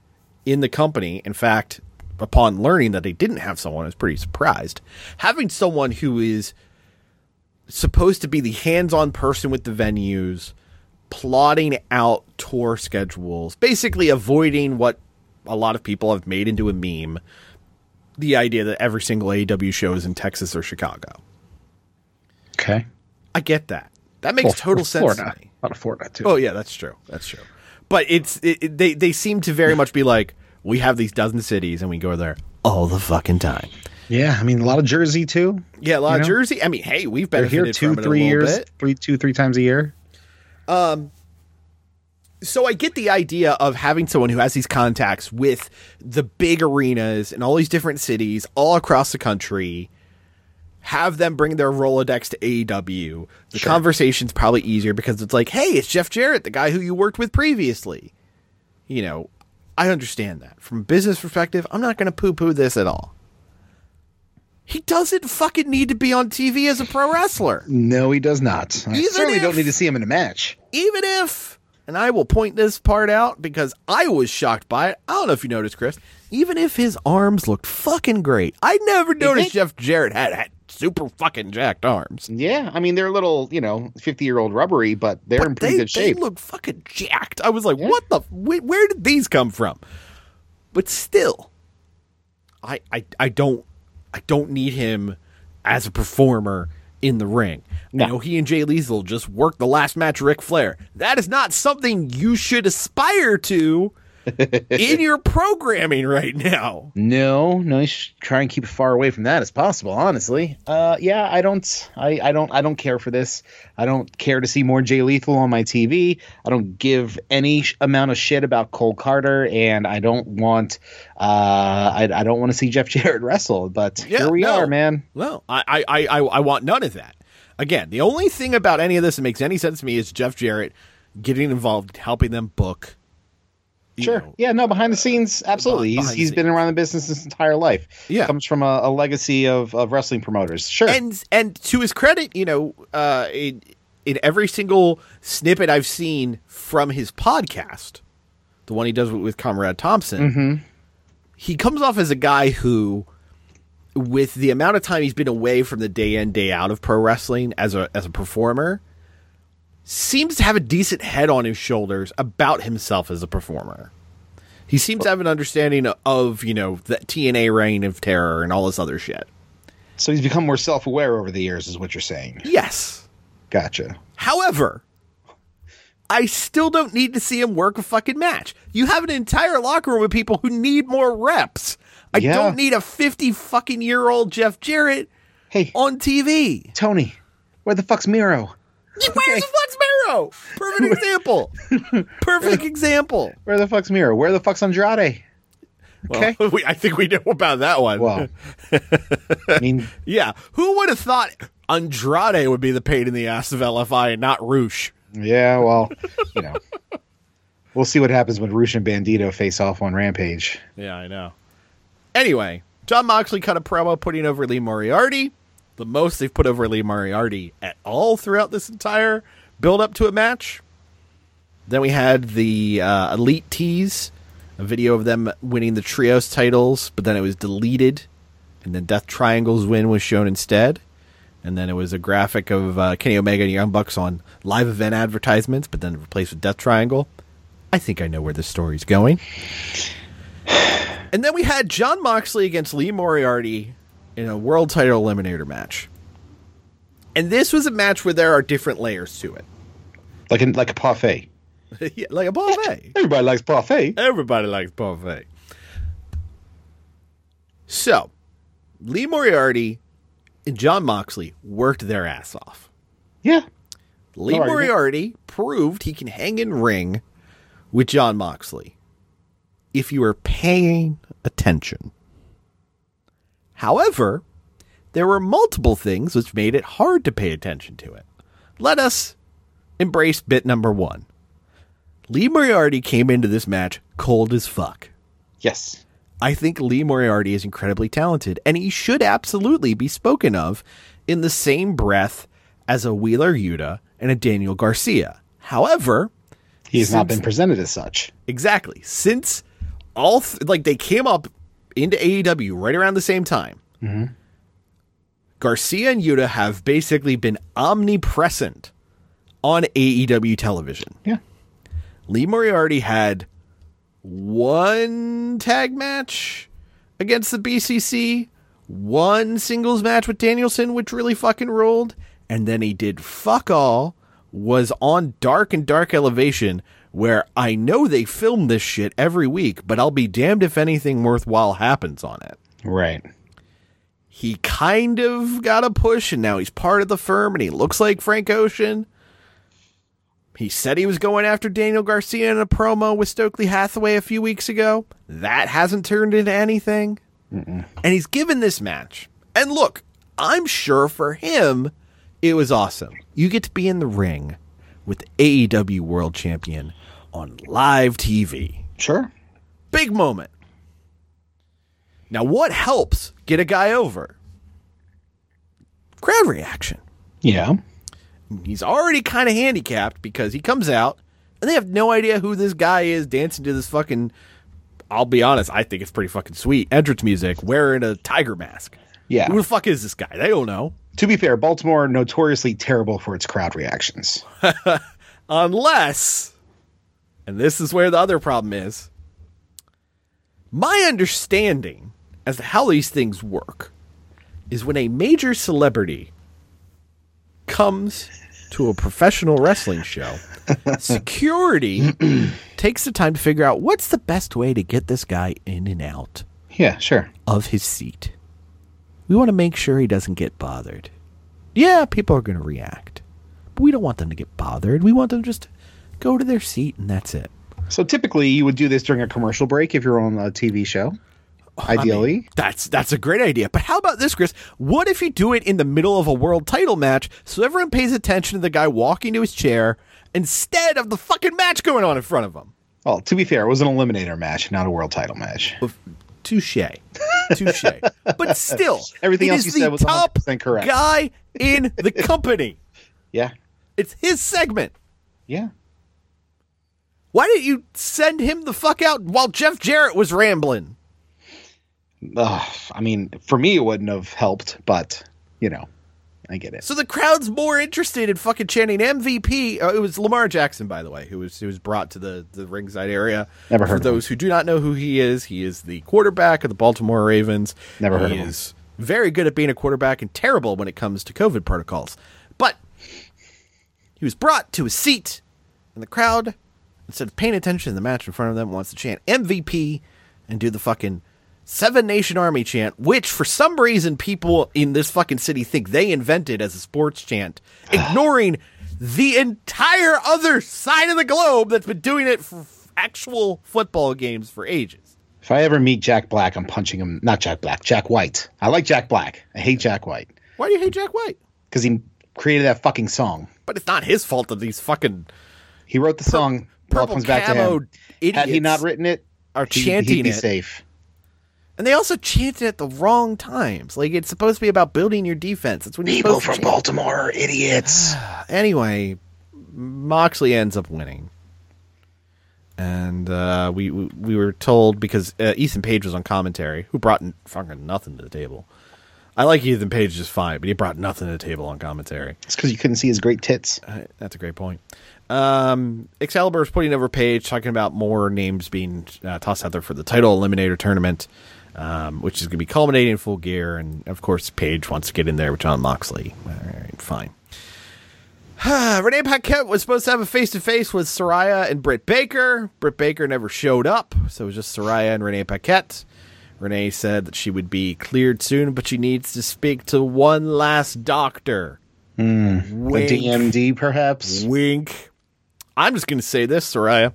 in the company. In fact, upon learning that they didn't have someone, I was pretty surprised. Having someone who is supposed to be the hands-on person with the venues, plotting out tour schedules, basically avoiding what a lot of people have made into a meme, the idea that every single AEW show is in Texas or Chicago. Okay. I get that. That makes Well, total sense Florida. to me. A lot of Florida too. Oh yeah, that's true. That's true. But it's it, it- they they seem to very much be like, We have these dozen cities, and we go there all the fucking time. Yeah, I mean a lot of Jersey too. Yeah, a lot of know? Jersey. I mean, hey, we've They're here two, three years, bit. three, two, three times a year. Um, so I get the idea of having someone who has these contacts with the big arenas in all these different cities all across the country. Have them bring their Rolodex to AEW. The conversation's probably easier because it's like, hey, it's Jeff Jarrett, the guy who you worked with previously. You know, I understand that. From a business perspective, I'm not going to poo poo this at all. He doesn't fucking need to be on TV as a pro wrestler. No, he does not. I Even certainly if- don't need to see him in a match. even if, and I will point this part out because I was shocked by it. I don't know if you noticed, Chris. Even if his arms looked fucking great, I never noticed Jeff Jarrett had, had super fucking jacked arms. Yeah, I mean they're a little, you know, fifty-year-old rubbery, but they're in pretty They, good shape. they look fucking jacked. I was like, what the? Wh- where did these come from? But still, I, I, I don't, I don't need him as a performer in the ring. I know he and Jay Lethal just worked the last match, Ric Flair. That is not something you should aspire to in [LAUGHS] your programming right now. No, no, you should try and keep as far away from that as possible. Honestly, uh, yeah, I don't, I, I don't, I don't care for this. I don't care to see more Jay Lethal on my TV. I don't give any sh- amount of shit about Cole Karter, and I don't want, uh, I, I don't want to see Jeff [LAUGHS] Jarrett wrestle. But Yeah, here we no. are, man. Well, I, I, I, I I want none of that. Again, the only thing about any of this that makes any sense to me is Jeff Jarrett getting involved, helping them book. Sure. know, yeah. No. Behind the scenes, absolutely. Behind he's he's been around the business his entire life. Yeah. Comes from a, a legacy of, of wrestling promoters. Sure. and and to his credit, you know, uh, in in every single snippet I've seen from his podcast, the one he does with, with Conrad Thompson, he comes off as a guy who, with the amount of time he's been away from the day in day out of pro wrestling as a as a performer, seems to have a decent head on his shoulders about himself as a performer. He seems to have an understanding of, you know, the TNA reign of terror and all this other shit. so he's become more self aware over the years, is what you're saying. Yes. Gotcha. However, I still don't need to see him work a fucking match. You have an entire locker room of people who need more reps. I Yeah. don't need a 50 fucking year old Jeff Jarrett Hey, on TV. Tony, where the fuck's Miro? Where's the fuck's Miro? Perfect example. [LAUGHS] Perfect example. Where the fuck's Miro? Where the fuck's Andrade? Okay. Well, [LAUGHS] we, I think we know about that one. Well, I mean, [LAUGHS] yeah. Who would have thought Andrade would be the pain in the ass of LFI and not Rush? yeah, well, you know, we'll see what happens when Rush and Bandito face off on Rampage. Yeah, I know. Anyway, Jon Moxley cut a promo putting over Lee Moriarty. The most they've put over Lee Moriarty at all throughout this entire build up to a match. Then we had the uh, Elite tease, a video of them winning the Trios titles, but then it was deleted. And then Death Triangle's win was shown instead. And then it was a graphic of uh, Kenny Omega and Young Bucks on live event advertisements, but then replaced with Death Triangle. I think I know where this story's going. [SIGHS] And then we had Jon Moxley against Lee Moriarty in a world title eliminator match. And this was a match where there are different layers to it. Like in, like a parfait. [LAUGHS] yeah, like a buffet. [LAUGHS] Everybody likes parfait. Everybody likes parfait. So, Lee Moriarty and Jon Moxley worked their ass off. Yeah. Lee No. Moriarty proved he can hang in ring with Jon Moxley if you are paying attention. However, there were multiple things which made it hard to pay attention to it. Let us embrace bit number one. Lee Moriarty came into this match cold as fuck. Yes. I think Lee Moriarty is incredibly talented, and he should absolutely be spoken of in the same breath as a Wheeler Yuta and a Daniel Garcia. However, He has not been presented as such. exactly since all th- like they came up into AEW right around the same time. Mm-hmm. Garcia and Yuta have basically been omnipresent on AEW television. Yeah. Lee Moriarty had one tag match against the BCC, one singles match with Danielson, which really fucking ruled, and then he did fuck all, was on Dark and Dark Elevation where I know they film this shit every week, but I'll be damned if anything worthwhile happens on it. Right. He kind of got a push, and now he's part of the firm, and he looks like Frank Ocean. He said he was going after Daniel Garcia in a promo with Stokely Hathaway a few weeks ago. That hasn't turned into anything. And he's given this match. And look, I'm sure for him, it was awesome. You get to be in the ring with the AEW World Champion on live TV. Sure. Big moment. Now, what helps get a guy over? Crowd reaction. Yeah. He's already kind of handicapped because he comes out and they have no idea who this guy is dancing to this fucking. I'll be honest, I think it's pretty fucking sweet. Entrance music, wearing a tiger mask. Yeah. Who the fuck is this guy? They don't know. To be fair, Baltimore notoriously terrible for its crowd reactions. [LAUGHS] Unless, and this is where the other problem is, my understanding as to how these things work is when a major celebrity comes to a professional wrestling show, [LAUGHS] security takes the time to figure out what's the best way to get this guy in and out Yeah, sure. of his seat. We want to make sure he doesn't get bothered. Yeah, people are going to react. But we don't want them to get bothered. We want them just to go to their seat and that's it. So typically you would do this during a commercial break if you're on a TV show. Oh, I mean, Ideally. that's that's a great idea. But how about this, Chris? What if you do it in the middle of a world title match so everyone pays attention to the guy walking to his chair instead of the fucking match going on in front of him? well, to be fair, it was an eliminator match, not a world title match. Touche. Touche. but [LAUGHS] still, Everything it else is you the said was top 100% correct. guy in the [LAUGHS] company. Yeah. It's his segment. Yeah. Why didn't you send him the fuck out while Jeff Jarrett was rambling? Ugh, I mean, for me, it wouldn't have helped, but, you know, I get it. So the crowd's more interested in fucking chanting MVP. Uh, it was Lamar Jackson, by the way, who was who was brought to the, the ringside area. Never For heard of those who do not know who he is, he is the quarterback of the Baltimore Ravens. Never heard he of him. is very good at being a quarterback and terrible when it comes to COVID protocols. But he was brought to a seat, and the crowd, instead of paying attention to the match in front of them, wants to chant MVP and do the fucking Seven Nation Army chant, which for some reason people in this fucking city think they invented as a sports chant, [SIGHS] ignoring the entire other side of the globe that's been doing it for actual football games for ages. If I ever meet Jack Black, I'm punching him. Not Jack Black, Jack White. I like Jack Black. I hate Jack White Why do you hate Jack White? because he created that fucking song. But it's not his fault that these fucking He wrote the song. It purple comes back to him. Had he idiots not written it, are chanting he'd be it. safe. And they also chanted at the wrong times. Like it's supposed to be about building your defense. That's when you're People from. Baltimore are idiots. [SIGHS] anyway, Moxley ends up winning, and uh, we, we we were told because uh, Ethan Page was on commentary, who brought n- fucking nothing to the table. I like Ethan Page just fine, but he brought nothing to the table on commentary. It's because you couldn't see his great tits. Uh, That's a great point. Um, Excalibur is putting over Page, talking about more names being uh, tossed out there for the title eliminator tournament, um, which is going to be culminating in full gear. And of course, Page wants to get in there with Jon Moxley. All right, fine. [SIGHS] Renee Paquette was supposed to have a face to face with Saraya and Britt Baker. Britt Baker never showed up, so it was just Saraya and Renee Paquette. Renee said that she would be cleared soon, but she needs to speak to one last doctor. A Wink. DMD, perhaps. Wink. I'm just going to say this, Saraya.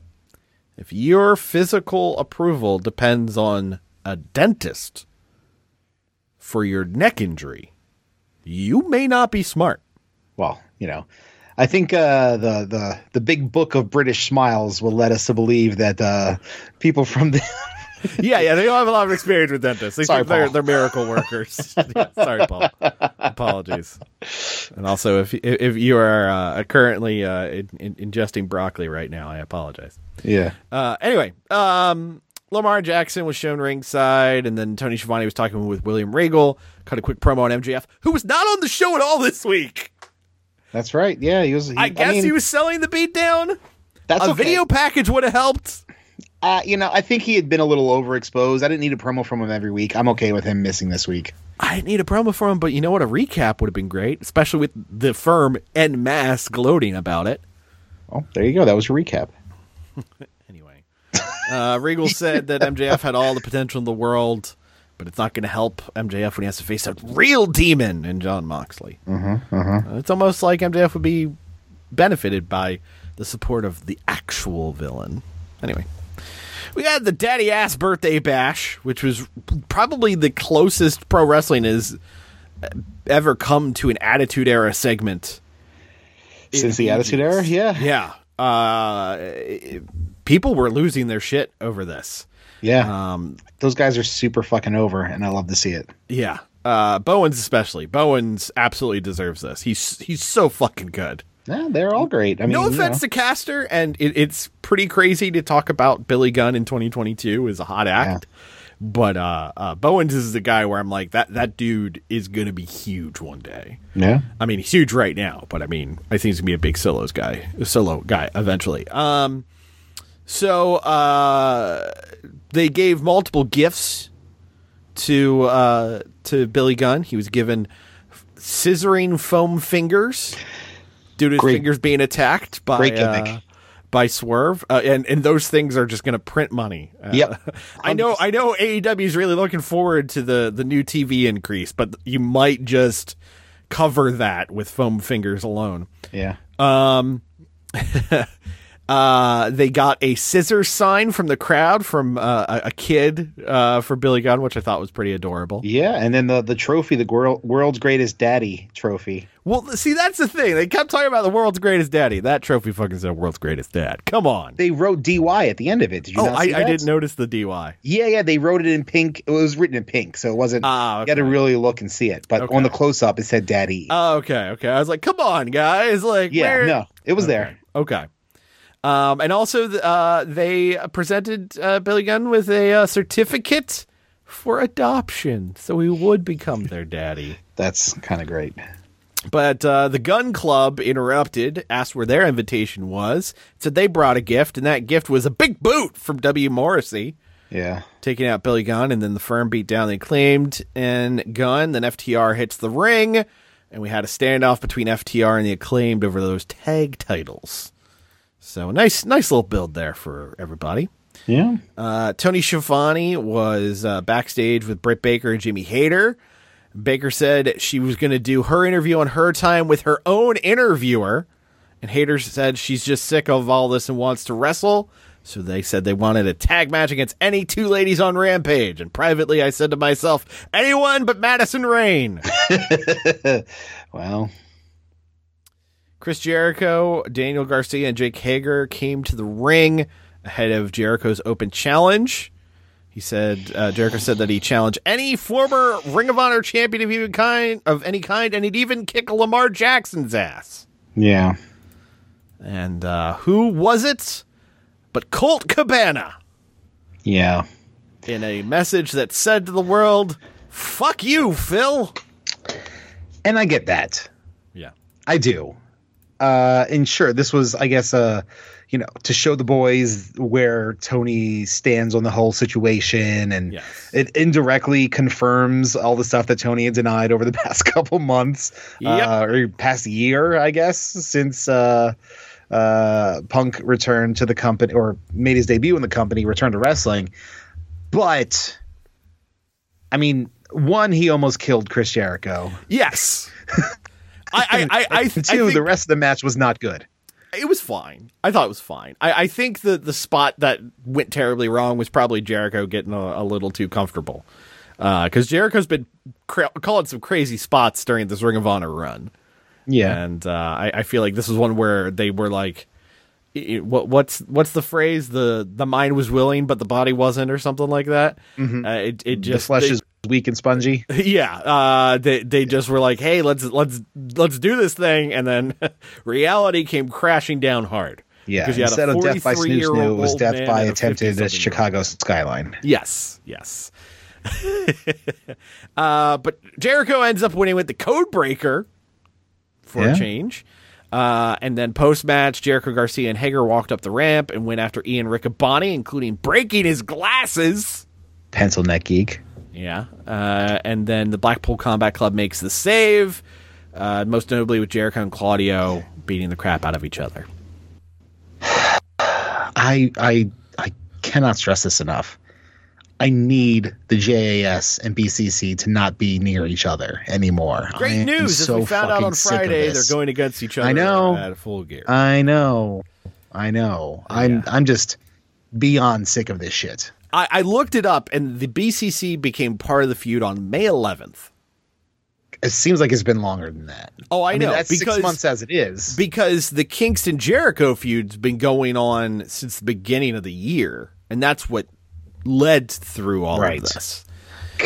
If your physical approval depends on a dentist for your neck injury, you may not be smart. Well, you know, I think uh, the the the big book of British smiles will let us to believe that uh, people from the [LAUGHS] yeah, yeah, they don't have a lot of experience with dentists. They Sorry, they're, they're miracle workers. [LAUGHS] [LAUGHS] Yeah, sorry, Paul. Apologies. And also, if if you are uh, currently uh, in, in, ingesting broccoli right now, I apologize. yeah Uh, anyway, um, Lamar Jackson was shown ringside, and then Tony Schiavone was talking with William Regal. Cut a quick promo on MJF, who was not on the show at all this week. that's right. Yeah, he was. He, I guess mean, he was selling the beatdown. That's a okay. video package would have helped. Uh, you know, I think he had been a little overexposed. I didn't need a promo from him every week. I'm okay with him missing this week. I didn't need a promo from him, but you know what? A recap would have been great, especially with the firm en masse gloating about it. Well, there you go. That was your recap. [LAUGHS] Anyway, uh, Regal said that [LAUGHS] MJF had all the potential in the world, but it's not going to help MJF when he has to face a real demon in Jon Moxley. Mm-hmm, uh it's almost like MJF would be benefited by the support of the actual villain. Anyway, we had the Daddy Ass Birthday Bash, which was probably the closest pro wrestling has ever come to an Attitude Era segment. Since the Attitude Era, yeah, Yeah. Uh, people were losing their shit over this. yeah. Um, Those guys are super fucking over, and I love to see it. yeah. Uh, Bowens especially. Bowens absolutely deserves this. He's he's so fucking good. Yeah, they're all great. I mean, no you offense know. to Caster, and it, it's pretty crazy to talk about Billy Gunn in 2022 as a hot act. But uh, uh, Bowens is the guy where I'm like that. That dude is gonna be huge one day. yeah. I mean, he's huge right now, but I mean, I think he's gonna be a big solos guy, solo guy eventually. Um, so uh, they gave multiple gifts to uh, to Billy Gunn. He was given scissoring foam fingers due to his Great. fingers being attacked by uh, by Swerve, uh, and and those things are just going to print money. Uh, Yep. [LAUGHS] I know. I know. AEW is really looking forward to the the new TV increase, but you might just cover that with foam fingers alone. Yeah. Um, [LAUGHS] uh, they got a scissor sign from the crowd from uh, a, a kid uh, for Billy Gunn, which I thought was pretty adorable. Yeah, and then the the trophy, the world, world's greatest daddy trophy. Well, see, that's the thing. They kept talking about the world's greatest daddy. That trophy fucking said world's greatest dad. Come on. They wrote DY at the end of it. Did you Oh, not I, I didn't notice the DY. Yeah, yeah, they wrote it in pink. It was written in pink, so it wasn't. Ah, You got to really look and see it. But Okay. on the close up, it said "Daddy." Oh, okay, okay. I was like, come on, guys. Like, yeah, where- no, it was there. Okay. Um, and also, uh, they presented uh, Billy Gunn with a uh, certificate for adoption, so he would become their daddy. That's kind of great. But uh, the Gunn Club interrupted, asked where their invitation was, said they brought a gift, and that gift was a big boot from W. Morrissey, Yeah, taking out Billy Gunn, and then the firm beat down the acclaimed and Gunn. Then FTR hits the ring, and we had a standoff between FTR and the acclaimed over those tag titles. So nice, nice little build there for everybody. yeah. Uh, Tony Schiavone was uh, backstage with Britt Baker and Jamie Hayter. Baker said she was going to do her interview on her time with her own interviewer. And Hayter said she's just sick of all this and wants to wrestle. So they said they wanted a tag match against any two ladies on Rampage. And privately, I said to myself, anyone but Madison Rayne. [LAUGHS] Well, Chris Jericho, Daniel Garcia, and Jake Hager came to the ring ahead of Jericho's open challenge. He said uh, Jericho said that he challenged any former Ring of Honor champion of even kind of any kind, and he'd even kick Lamar Jackson's ass. yeah. And uh, who was it? But Colt Cabana Yeah. in a message that said to the world, "Fuck you, Phil." And I get that. Yeah. I do. Uh, and sure, this was, I guess, uh, you know, to show the boys where Tony stands on the whole situation, and Yes. it indirectly confirms all the stuff that Tony had denied over the [LAUGHS] past couple months, Yep. uh, or past year, I guess, since uh, uh, Punk returned to the company or made his debut in the company, returned to wrestling. But, I mean, one, he almost killed Chris Jericho. Yes. [LAUGHS] I, I, I, I, I Two, think- the rest of the match was not good. it was fine. I thought it was fine. I, I think the the spot that went terribly wrong was probably Jericho getting a, a little too comfortable. Because Jericho's been cra- calling some crazy spots during this Ring of Honor run, Yeah. and uh, I, I feel like this was one where they were like, "What what's what's the phrase? The the mind was willing, but the body wasn't, or something like that." Uh, it it the just flesh they- is weak and spongy. [LAUGHS] yeah, uh, they they just were like, "Hey, let's let's let's do this thing," and then [LAUGHS] reality came crashing down hard. Yeah. Because you had a Instead of death by snooze, 43-year-old it was death by attempted 50-something-year-old. Chicago skyline. Yes, yes. [LAUGHS] uh, but Jericho ends up winning with the Codebreaker for Yeah. a change. Uh, and then post match, Jericho Garcia and Hager walked up the ramp and went after Ian Riccaboni, including breaking his glasses. Pencil neck geek. Yeah. Uh, and then the Blackpool Combat Club makes the save, uh, most notably with Jericho and Claudio beating the crap out of each other. I, [SIGHS] I I I cannot stress this enough. I need the JAS and BCC to not be near each other anymore. Great am news! As so we found out on Friday, they're going against each other. I know. at full gear. I know. I know. I'm I'm just beyond sick of this shit. I, I looked it up, and the BCC became part of the feud on May 11th. It seems like it's been longer than that. Oh, I, mean, know that's because six months as it is. because the Kingston Jericho feud's been going on since the beginning of the year, and that's what led through all Right. of this.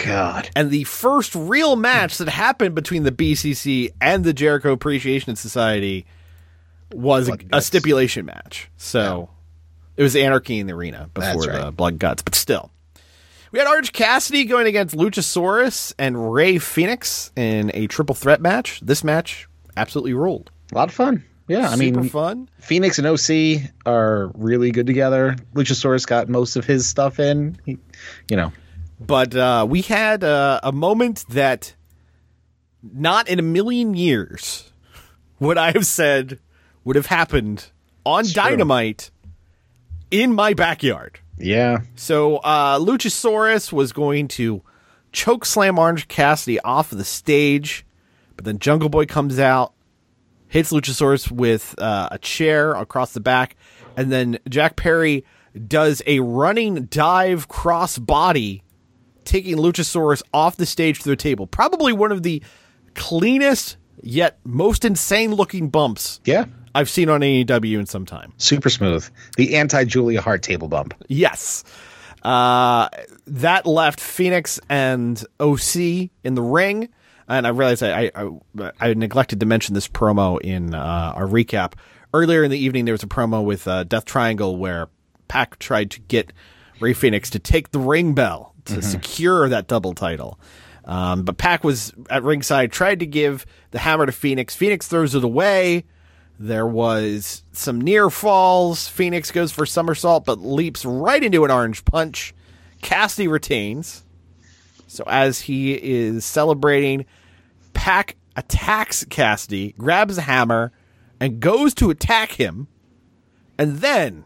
God. And the first real match that happened between the BCC and the Jericho Appreciation Society was a, a stipulation match. So it was Anarchy in the Arena before That's the. Blood Guts, but still. We had Orange Cassidy going against Luchasaurus and Rey Fenix in a triple threat match. This match absolutely ruled. A lot of fun. Yeah, I Super mean, fun. Fenix and OC are really good together. Luchasaurus got most of his stuff in. He, you know, But uh, we had uh, a moment that not in a million years would I have said would have happened on true. Dynamite in my backyard. yeah, So uh, Luchasaurus was going to choke slam Orange Cassidy off of the stage, but then Jungle Boy comes out, hits Luchasaurus with uh, a chair across the back, and then Jack Perry does a running dive cross body, taking Luchasaurus off the stage to the table. Probably one of the cleanest yet most insane looking bumps yeah, I've seen on AEW in some time. super smooth. The anti Julia Hart table bump. Yes. Uh, that left Fenix and OC in the ring. And I realized I, I, I neglected to mention this promo in uh, our recap. Earlier in the evening, there was a promo with uh, Death Triangle where Pac tried to get Rey Fenix to take the ring bell to secure that double title. Um, but Pac was at ringside, tried to give the hammer to Fenix. Fenix throws it away. There was some near falls. Fenix goes for somersault, but leaps right into an orange punch. Cassidy retains. So as he is celebrating, Pac attacks Cassidy, grabs a hammer, and goes to attack him. And then,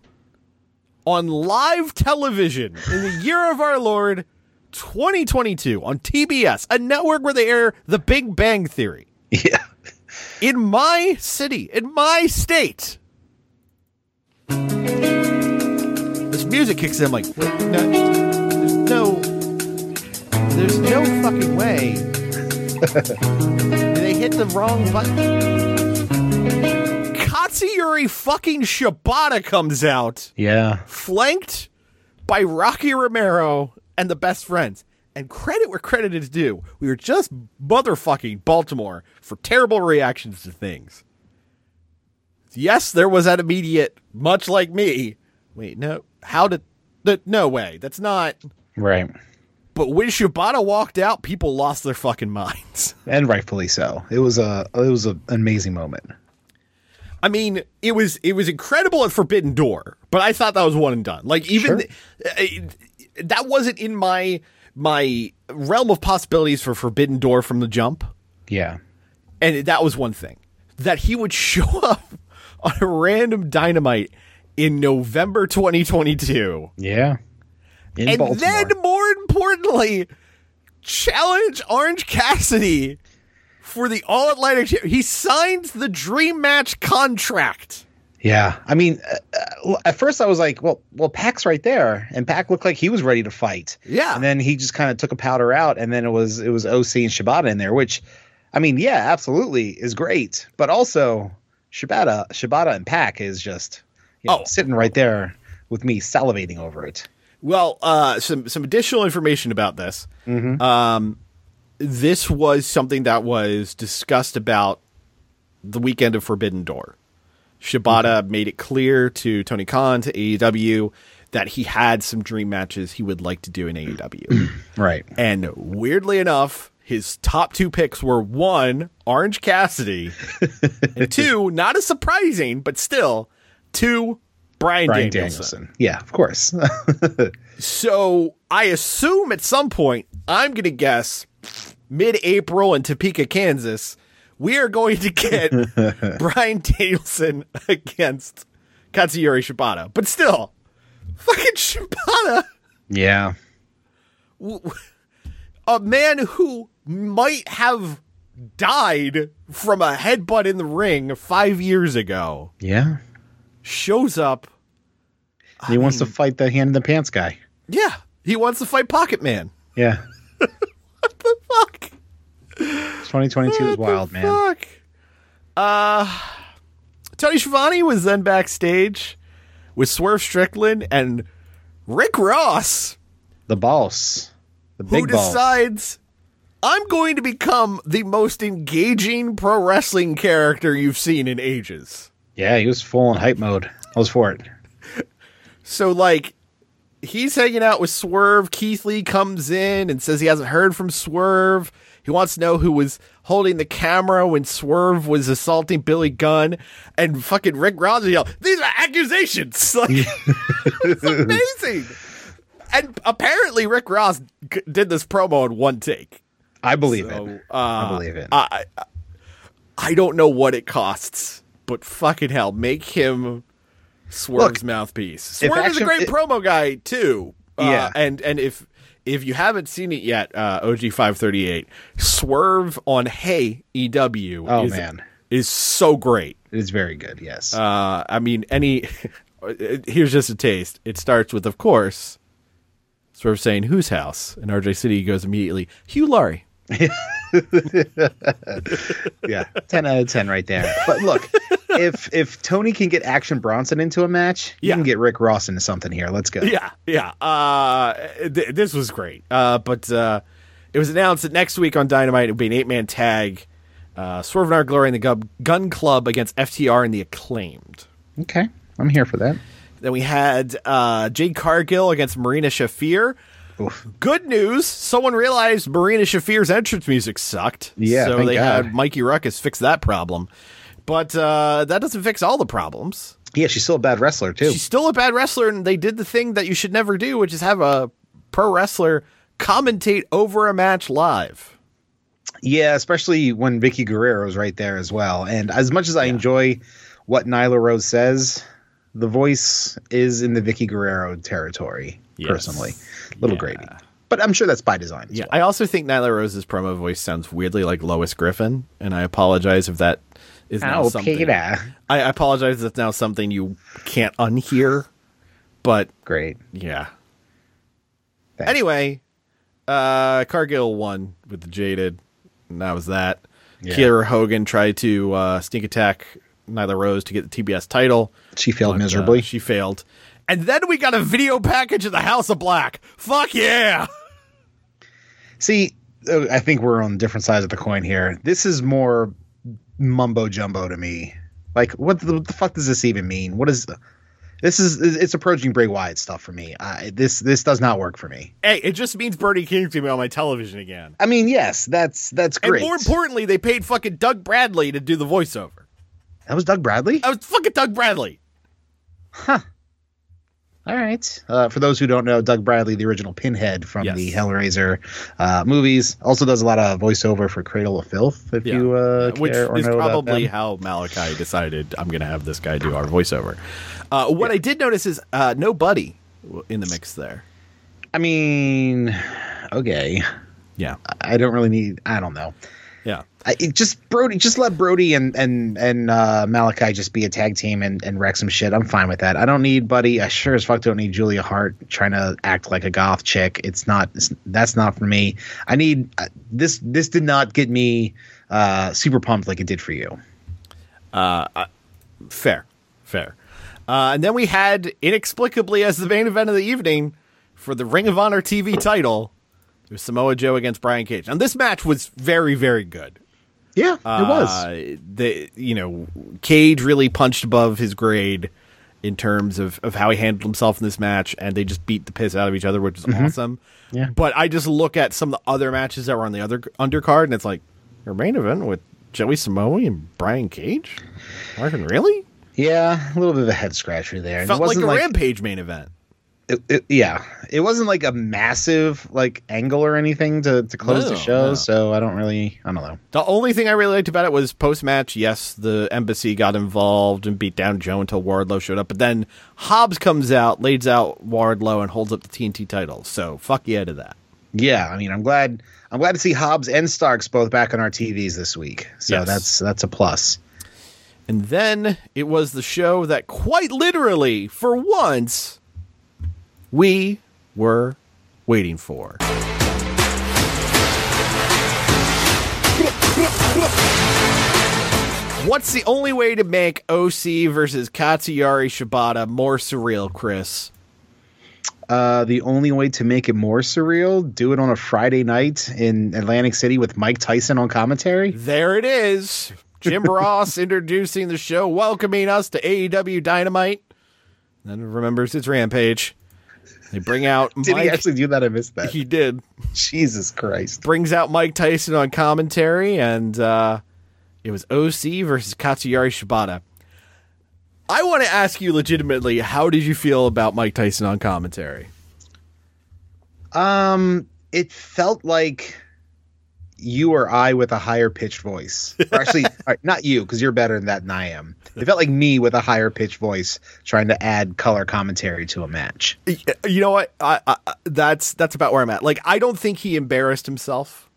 on live television in the year of our Lord 2022 on TBS, a network where they air The Big Bang Theory, [LAUGHS] Yeah, in my city, in my state. This music kicks in. I'm like, no, there's no, there's no fucking way. [LAUGHS] They hit the wrong button? Katsuyori fucking Shibata comes out, yeah. flanked by Rocky Romero and the best friends. And credit where credit is due. We were just motherfucking Baltimore for terrible reactions to things. Yes, there was that immediate, much like me. Wait, no, how did that? No way, that's not. Right, But when Shibata walked out, people lost their fucking minds. [LAUGHS] and rightfully so. It was a it was an amazing moment. I mean, it was it was incredible at Forbidden Door, but I thought that was one and done. Like even Sure. th- uh, that wasn't in my my realm of possibilities for Forbidden Door from the jump, Yeah, and that was one thing that he would [LAUGHS] show up on a random dynamite in November 2022, yeah. In and Baltimore. then more importantly, challenge Orange Cassidy for the All Atlantic. He signs the Dream Match contract. Yeah, I mean, uh, uh, at first I was like, well, well, Pac's right there, and Pac looked like he was ready to fight. Yeah. and then he just kind of took a powder out, and then it was it was OC and Shibata in there, which, I mean, yeah, absolutely is great, but also Shibata, Shibata and Pac is just you know, Oh. sitting right there with me salivating over it. Well, uh, some some additional information about this. Um, this was something that was discussed about the weekend of Forbidden Door. Shibata made it clear to Tony Khan to AEW that he had some dream matches he would like to do in AEW. [CLEARS THROAT] Right. and weirdly enough, his top two picks were one, Orange Cassidy, [LAUGHS] and two, not as surprising, but still, two, Bryan, Bryan Danielson. Danielson. Yeah, of course. [LAUGHS] So I assume at some point, I'm going to guess mid April in Topeka, Kansas, we are going to get [LAUGHS] Bryan Danielson against Katsuyori Shibata. But still, Fucking Shibata, Yeah. a man who might have died from a headbutt in the ring five years ago, Yeah. shows up. He wants to fight the hand in the pants guy. Yeah, he wants to fight Pocket Man. Yeah. [LAUGHS] What the fuck? 2022 is wild, man. Fuck. Uh, Tony Schiavone was then backstage with Swerve Strickland and Rick Ross, The boss. The big boss. Who decides I'm going to become the most engaging pro wrestling character you've seen in ages. Yeah, he was full in hype mode. I was for it. [LAUGHS] So like he's hanging out with Swerve. Keith Lee comes in and says he hasn't heard from Swerve. He wants to know who was holding the camera when Swerve was assaulting Billy Gunn. And fucking Rick Ross yell, "These are accusations!" [LAUGHS] Like it's [LAUGHS] amazing. And apparently Rick Ross g- did this promo in one take. I believe So, it. uh, I believe it. I, I I don't know what it costs, but fucking hell, make him Swerve's Look, mouthpiece. Swerve is a great it- promo guy too. Uh, Yeah. and and if if you haven't seen it yet, uh, OG five thirty eight, Swerve on Hey EW Oh, is, man. is so great. it is very good. Yes. Uh, I mean, any [LAUGHS] here's just a taste. It starts with, of course, Swerve saying whose house, and RJ City goes immediately Hugh Laurie. [LAUGHS] yeah. 10 out of 10 right there. But look, if if Tony can get Action Bronson into a match, you Yeah. can get Rick Ross into something here. Let's go. Yeah, yeah. Uh, th- this was great. Uh, but uh, it was announced that next week on Dynamite it would be an eight man tag. Uh, Swerve and Our Glory and the Gunn, Gunn Club against FTR and the Acclaimed. Okay. I'm here for that. Then we had uh, Jade Cargill against Marina Shafir. Oof. Good news. Someone realized Marina Shafir's entrance music sucked. Yeah, So they God. had Mikey Rukus fix that problem. But uh, that doesn't fix all the problems. Yeah, she's still a bad wrestler too. She's still a bad wrestler, and they did the thing that you should never do, which is have a pro wrestler commentate over a match live. Yeah, especially when Vickie Guerrero is right there as well. And as much as I enjoy what Nyla Rose says, the voice is in the Vickie Guerrero territory, Yes. personally. A little Yeah. grating. But I'm sure that's by design. Yeah, well. I also think Nyla Rose's promo voice sounds weirdly like Lois Griffin, and I apologize if that is now Oh, something. Peter. I, apologize if that's now something you can't unhear, but Great. yeah. Thanks. Anyway, uh, Cargill won with the Jaded, and that was that. Yeah. Kiera Hogan tried to uh, sneak attack Nyla Rose to get the TBS title. She failed but, uh, miserably. she failed. And then we got a video package of the House of Black. Fuck yeah! See, uh, I think we're on different sides of the coin here. This is more mumbo jumbo to me. Like, what the, what the fuck does this even mean? What is this? Is it's approaching Bray Wyatt stuff for me. I, this this does not work for me. Hey, it just means Brody King's gonna be on my television again. I mean, yes, that's that's And great. more importantly, they paid fucking Doug Bradley to do the voiceover. that was Doug Bradley. That was fucking Doug Bradley. All right. Uh, for those who don't know, Doug Bradley, the original Pinhead from Yes. the Hellraiser uh, movies, also does a lot of voiceover for Cradle of Filth. If you uh, which or is probably how Malakai decided I'm going to have this guy do our voiceover. Uh, what I did notice is uh, no Buddy in the mix there. I mean, okay. Yeah, I don't really need. I don't know. Yeah. I, just Brody, just let Brody and and and uh, Malakai just be a tag team and, and wreck some shit. I'm fine with that. I don't need Buddy. I sure as fuck don't need Julia Hart trying to act like a goth chick. It's not. It's, that's not for me. I need uh, this. This did not get me uh, super pumped like it did for you. Fair, fair. Uh, and then we had inexplicably as the main event of the evening for the Ring of Honor TV title. It was Samoa Joe against Brian Cage. And this match was very, very good. Yeah, it was. Uh, the you know Cage really punched above his grade in terms of, of how he handled himself in this match, and they just beat the piss out of each other, which is awesome. Mm-hmm. Yeah. But I just look at some of the other matches that were on the other undercard, and it's like your main event with Joey Samoa and Brian Cage. Martin, really? Yeah, a little bit of a head scratcher there. Felt it like wasn't a Rampage main event. It, it, yeah, it wasn't like a massive like angle or anything to to close No, the show. no. So I don't really, I don't know. The only thing I really liked about it was post match. Yes, the embassy got involved and beat down Joe until Wardlow showed up, but then Hobbs comes out, lays out Wardlow, and holds up the TNT title. So fuck yeah to that. Yeah, I mean, I'm glad. I'm glad to see Hobbs and Starks both back on our TVs this week. So Yes. that's that's a plus. And then it was the show that quite literally, for once, we were waiting for. What's the only way to make OC versus Katsuyori Shibata more surreal, Chris? Uh, the only way to make it more surreal, do it on a Friday night in Atlantic City with Mike Tyson on commentary. There it is. Jim [LAUGHS] Ross introducing the show, welcoming us to AEW Dynamite. Then remembers it's Rampage. They bring out [LAUGHS] Did Mike. he actually do that? I missed that. He did. Jesus Christ. Brings out Mike Tyson on commentary, and uh, it was OC versus Katsuyori Shibata. I want to ask you legitimately, how did you feel about Mike Tyson on commentary? Um, it felt like you or I with a higher pitched voice. Or actually, all right, not you because you're better than that than I am. It felt like me with a higher pitch voice trying to add color commentary to a match. You know what? I, I, that's that's about where I'm at. Like, I don't think he embarrassed himself.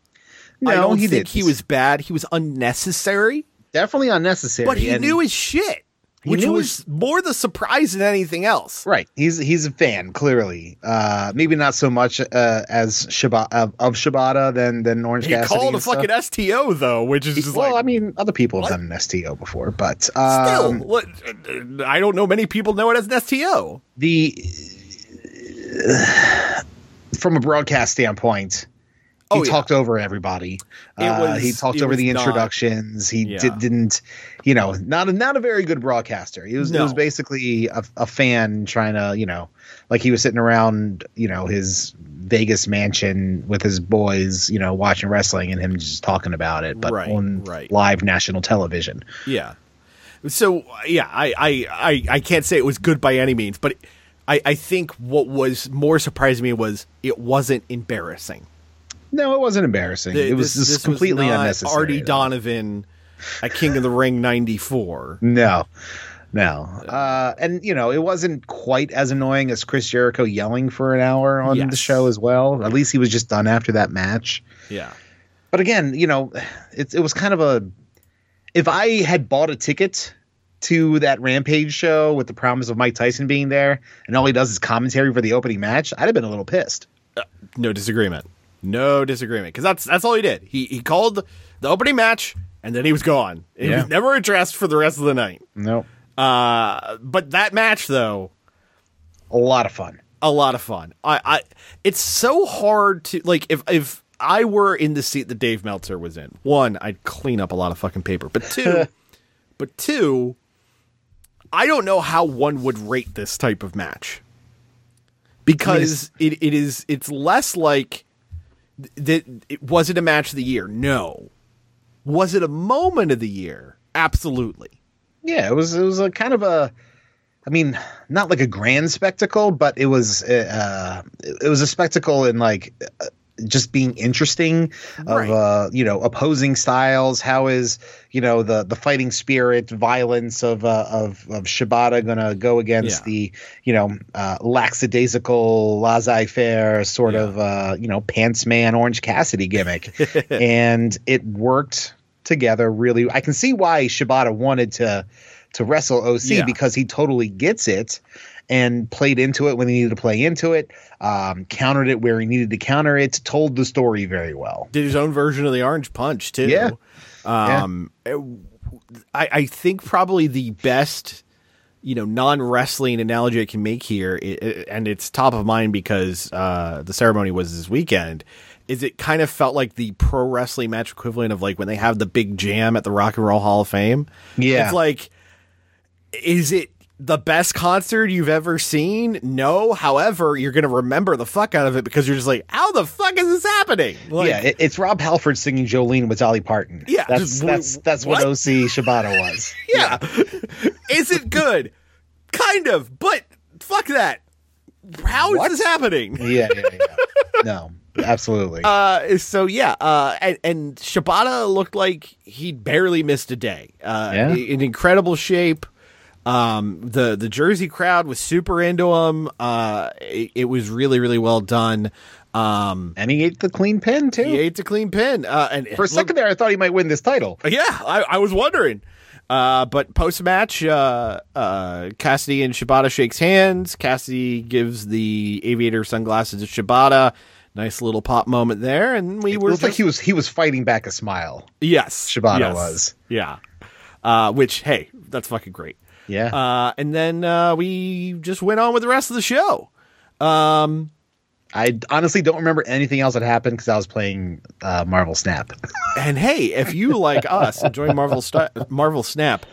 No, I don't he think did. he was bad. He was unnecessary, definitely unnecessary. but he and- knew his shit, He which was more the surprise than anything else. Right, he's he's a fan clearly. Uh, maybe not so much uh, as Shibata of, of Shibata than than Orange He Cassidy. called a stuff. fucking STO though, which is just well, like I mean, other people have done an STO before, but still. um, what- I don't know many people know it as an STO. the from a broadcast standpoint, he Oh, yeah. talked over everybody. Uh, was- he talked over the not- introductions. He Yeah. did, didn't, you know, not a, not a very good broadcaster. He was it No. was basically a, a fan trying to, you know, like he was sitting around, you know, his Vegas mansion with his boys, you know, watching wrestling and him just talking about it, but Right, on right. live national television. Yeah. So yeah, I, I I I can't say it was good by any means, but I I think what was more surprising to me was it wasn't embarrassing. No, it wasn't embarrassing. it was This- just this completely not unnecessary. Artie. Donovan at King of the Ring '94. No, no. Uh, and you know, it wasn't quite as annoying as Chris Jericho yelling for an hour on the show as well. At least he was just done after that match. Yeah. But again, you know, it it was kind of a. If I had bought a ticket to that Rampage show with the promise of Mike Tyson being there, and all he does is commentary for the opening match, I'd have been a little pissed. No disagreement. No disagreement. Because that's that's all he did. He he called the opening match and then he was gone. He Yeah. was never addressed for the rest of the night. No, Uh, but that match though, a lot of fun. a lot of fun. I, I it's so hard to like if if I were in the seat that Dave Meltzer was in. One, I'd clean up a lot of fucking paper. But two, [LAUGHS] but two, I don't know how one would rate this type of match because it, it is it's less like that. Was it a match of the year? No. Was it a moment of the year? Absolutely. Yeah, it was it was a kind of a I mean, not like a grand spectacle, but it was uh it was a spectacle in like just being interesting of Right. uh you know opposing styles how is you know the the fighting spirit violence of uh, of of Shibata going to go against Yeah. the you know uh lackadaisical laissez-faire sort Yeah. of uh you know pants man orange cassidy gimmick [LAUGHS] and it worked together really i can see why shibata wanted to to wrestle oc Yeah. because he totally gets it and played into it when he needed to play into it um, countered it where he needed to counter it told the story very well did his own version of the orange punch too. Yeah. Um, I, I think probably the best, you know, non wrestling analogy I can make here, i- i- and it's top of mind because uh, the ceremony was this weekend. Is it kind of felt like the pro wrestling match equivalent of like when they have the big jam at the Rock and Roll Hall of Fame? Yeah. it's like, is it the best concert you've ever seen? No. However, you're gonna remember the fuck out of it because you're just like, how the fuck is this happening? Like, yeah it, it's rob halford singing jolene with dolly parton Yeah, that's just- that's that's what, what? oc shibata was [LAUGHS] Yeah. [LAUGHS] Is it good? kind of, but fuck that. how is What? this happening? Yeah, yeah, yeah. no, absolutely. [LAUGHS] Uh, so yeah, uh, and, and Shibata looked like he barely missed a day. Uh, Yeah. in incredible shape. Um, the the Jersey crowd was super into him. Uh, it, it was really really well done. Um, and he ate the clean pin too. he ate the clean pin. Uh, and For a second there, I thought he might win this title. Yeah, I, I was wondering. Uh, but post match, uh, uh, Cassidy and Shibata shakes hands. Cassidy gives the aviator sunglasses to Shibata. Nice little pop moment there, and we It were looked like he was he was fighting back a smile. yes, Shibata yes, was. yeah. Uh, which hey, that's fucking great. Yeah. Uh, and then uh, we just went on with the rest of the show. I honestly don't remember anything else that happened because I was playing uh, Marvel Snap. [LAUGHS] And hey, if you like us enjoying Marvel Sta- Marvel Snap,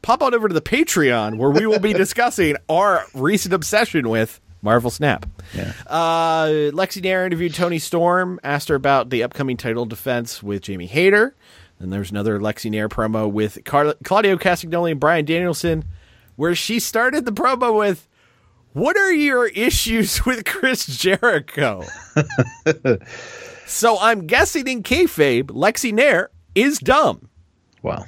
pop on over to the Patreon where we will be discussing our recent obsession with Marvel Snap. Yeah. Uh, Lexy Nair interviewed Toni Storm, asked her about the upcoming title defense with Jamie Hayter. Then there's another Lexy Nair promo with Car- Claudio Castagnoli and Bryan Danielson, where she started the promo with, "What are your issues [LAUGHS] with Chris Jericho?" so I'm guessing in kayfabe, Lexy Nair is dumb. well,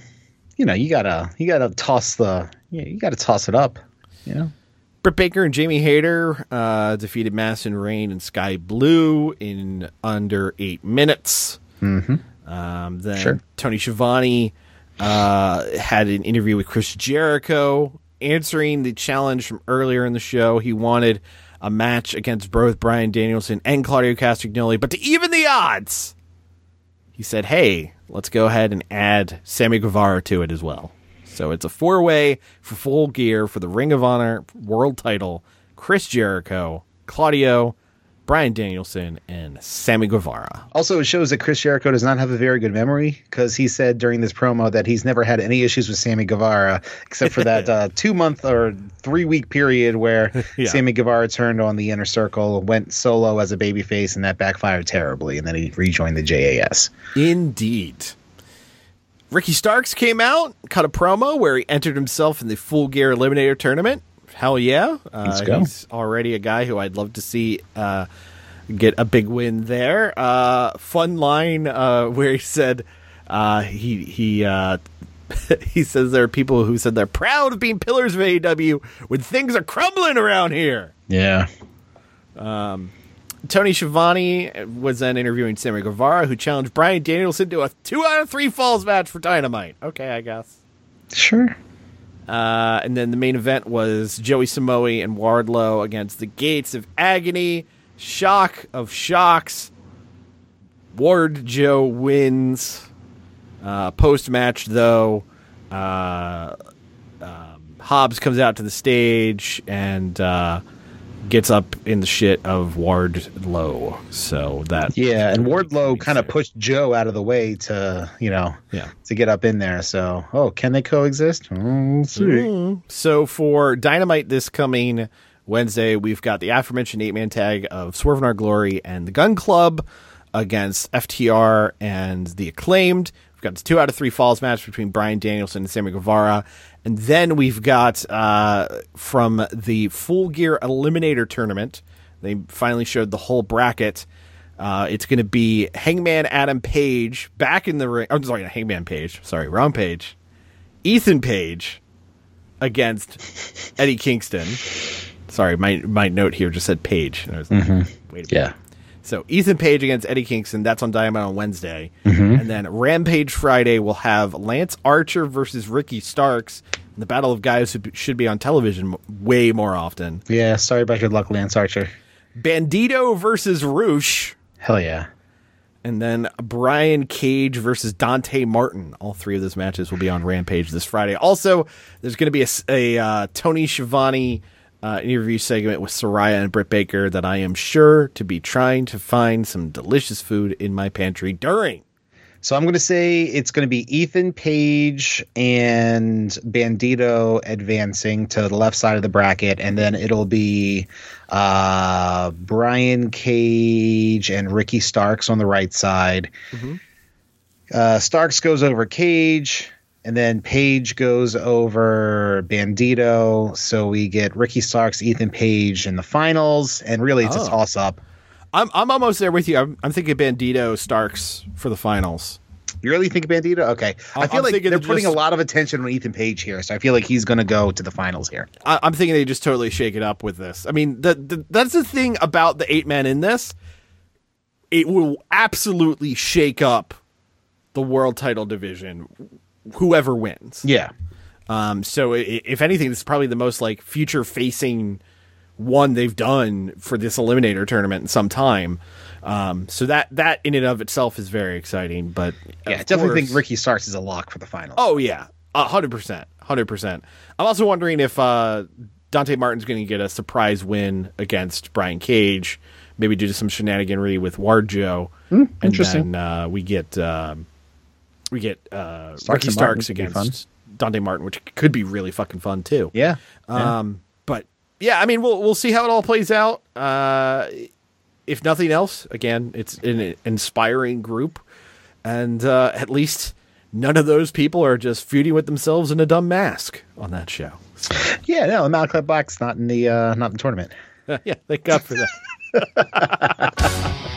you know, you gotta you gotta toss the yeah, you gotta toss it up. You know. Britt Baker and Jamie Hayter uh, defeated Madison Rayne and Skye Blue in under eight minutes. Mm-hmm. Um, then Sure. Tony Schiavone uh, had an interview with Chris Jericho, answering the challenge from earlier in the show. He wanted a match against both Bryan Danielson and Claudio Castagnoli, but to even the odds, he said, "Hey, let's go ahead and add Sammy Guevara to it as well." So it's a four-way for full gear for the Ring of Honor World Title: Chris Jericho, Claudio, Bryan Danielson, and Sammy Guevara. Also, it shows that Chris Jericho does not have a very good memory because he said during this promo that he's never had any issues with Sammy Guevara except for that [LAUGHS] uh, two month or three week period where [LAUGHS] Yeah. Sammy Guevara turned on the inner circle, went solo as a babyface, and that backfired terribly. And then he rejoined the JAS. Indeed. Ricky Starks came out, cut a promo where he entered himself in the Full Gear Eliminator tournament. Hell yeah. Uh, Let's go. He's already a guy who I'd love to see uh, get a big win there. Uh, fun line uh, where he said uh, he he uh, [LAUGHS] he says there are people who said they're proud of being pillars of AEW when things are crumbling around here. Yeah. Tony Schiavone was then interviewing Sammy Guevara, who challenged Bryan Danielson to a two out of three falls match for Dynamite. Okay, I guess. Sure. Uh, and then the main event was Joey Samoa and Wardlow against the Gates of Agony. Shock of shocks. Ward Joe wins. Uh, Post match, though, uh, um, Hobbs comes out to the stage and uh, gets up in the shit of Wardlow. So that Yeah, and Wardlow kind of pushed Joe out of the way to, you know, Yeah. to get up in there. So, oh, can they coexist? Oh, We'll see. Mm. So for Dynamite this coming Wednesday, we've got the aforementioned eight man tag of Swerve in Our Glory and the Gunn Club against FTR and the Acclaimed. We've got the two out of three falls match between Bryan Danielson and Sammy Guevara. And then we've got uh, from the Full Gear Eliminator Tournament, they finally showed the whole bracket. Uh, it's going to be Hangman Adam Page back in the ring. I'm sorry, Hangman Page. Sorry, wrong page. Ethan Page against [LAUGHS] Eddie Kingston. Sorry, my my note here just said Page. And I was like, Wait a minute. Yeah. So Ethan Page against Eddie Kingston. That's on Diamond on Wednesday, and then Rampage Friday will have Lance Archer versus Ricky Starks. The battle of guys who should be on television way more often. Yeah. Sorry about your luck, Lance Archer. Bandido versus Rush. Hell yeah. And then Brian Cage versus Dante Martin. All three of those matches will be on Rampage this Friday. Also, there's going to be a uh, Tony Schiavone uh, interview segment with Saraya and Britt Baker that I am sure to be trying to find some delicious food in my pantry during. So I'm going to say it's going to be Ethan Page and Bandido advancing to the left side of the bracket, and then it'll be uh, Brian Cage and Ricky Starks on the right side. Uh, Starks goes over Cage. And then Page goes over Bandido. So we get Ricky Starks, Ethan Page in the finals. And really, it's Oh. a toss up. I'm I'm almost there with you. I'm, I'm thinking Bandido Starks for the finals. You really think Bandido? Okay. I feel I'm like they're putting just- a lot of attention on Ethan Page here. So I feel like he's going to go to the finals here. I, I'm thinking they just totally shake it up with this. I mean, the, the, that's the thing about the eight men in this. It will absolutely shake up the world title division, whoever wins. Yeah. Um, so if anything, this is probably the most like future facing one they've done for this eliminator tournament in some time. Um, so that that in and of itself is very exciting. But Yeah. of definitely course- think Ricky Starks is a lock for the final. Oh yeah, a hundred percent, hundred percent. I'm also wondering if uh, Dante Martin's going to get a surprise win against Brian Cage, maybe due to some shenaniganry with Warjo, and Hmm, interesting. then uh, we get um, we get uh, Starks Ricky Starks against Dante Martin, which could be really fucking fun too. Yeah. Um, but yeah, I mean, we'll we'll see how it all plays out. Uh, if nothing else, again, it's an inspiring group, and uh, at least none of those people are just feuding with themselves in a dumb mask on that show. So, Yeah. No, Malakai Black's not in the uh, not in the tournament. [LAUGHS] yeah, thank God for that. [LAUGHS]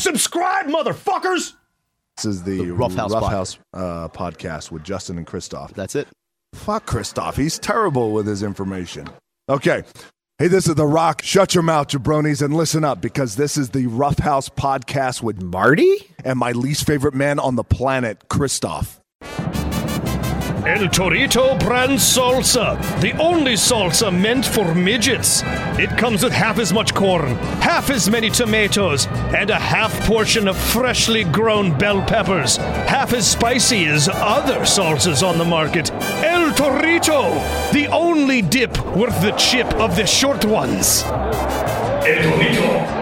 Subscribe, motherfuckers! This is the, The Rough House House uh, podcast with Justin and Christoph. That's it. Fuck Christoph. He's terrible with his information. Okay. Hey, this is The Rock. Shut your mouth, jabronis, and listen up because this is the Rough House podcast with Marty? and my least favorite man on the planet, Christoph. El Torito brand salsa, the only salsa meant for midgets. It comes with half as much corn, half as many tomatoes, and a half portion of freshly grown bell peppers, half as spicy as other salsas on the market. El Torito, the only dip worth the chip of the short ones. El Torito.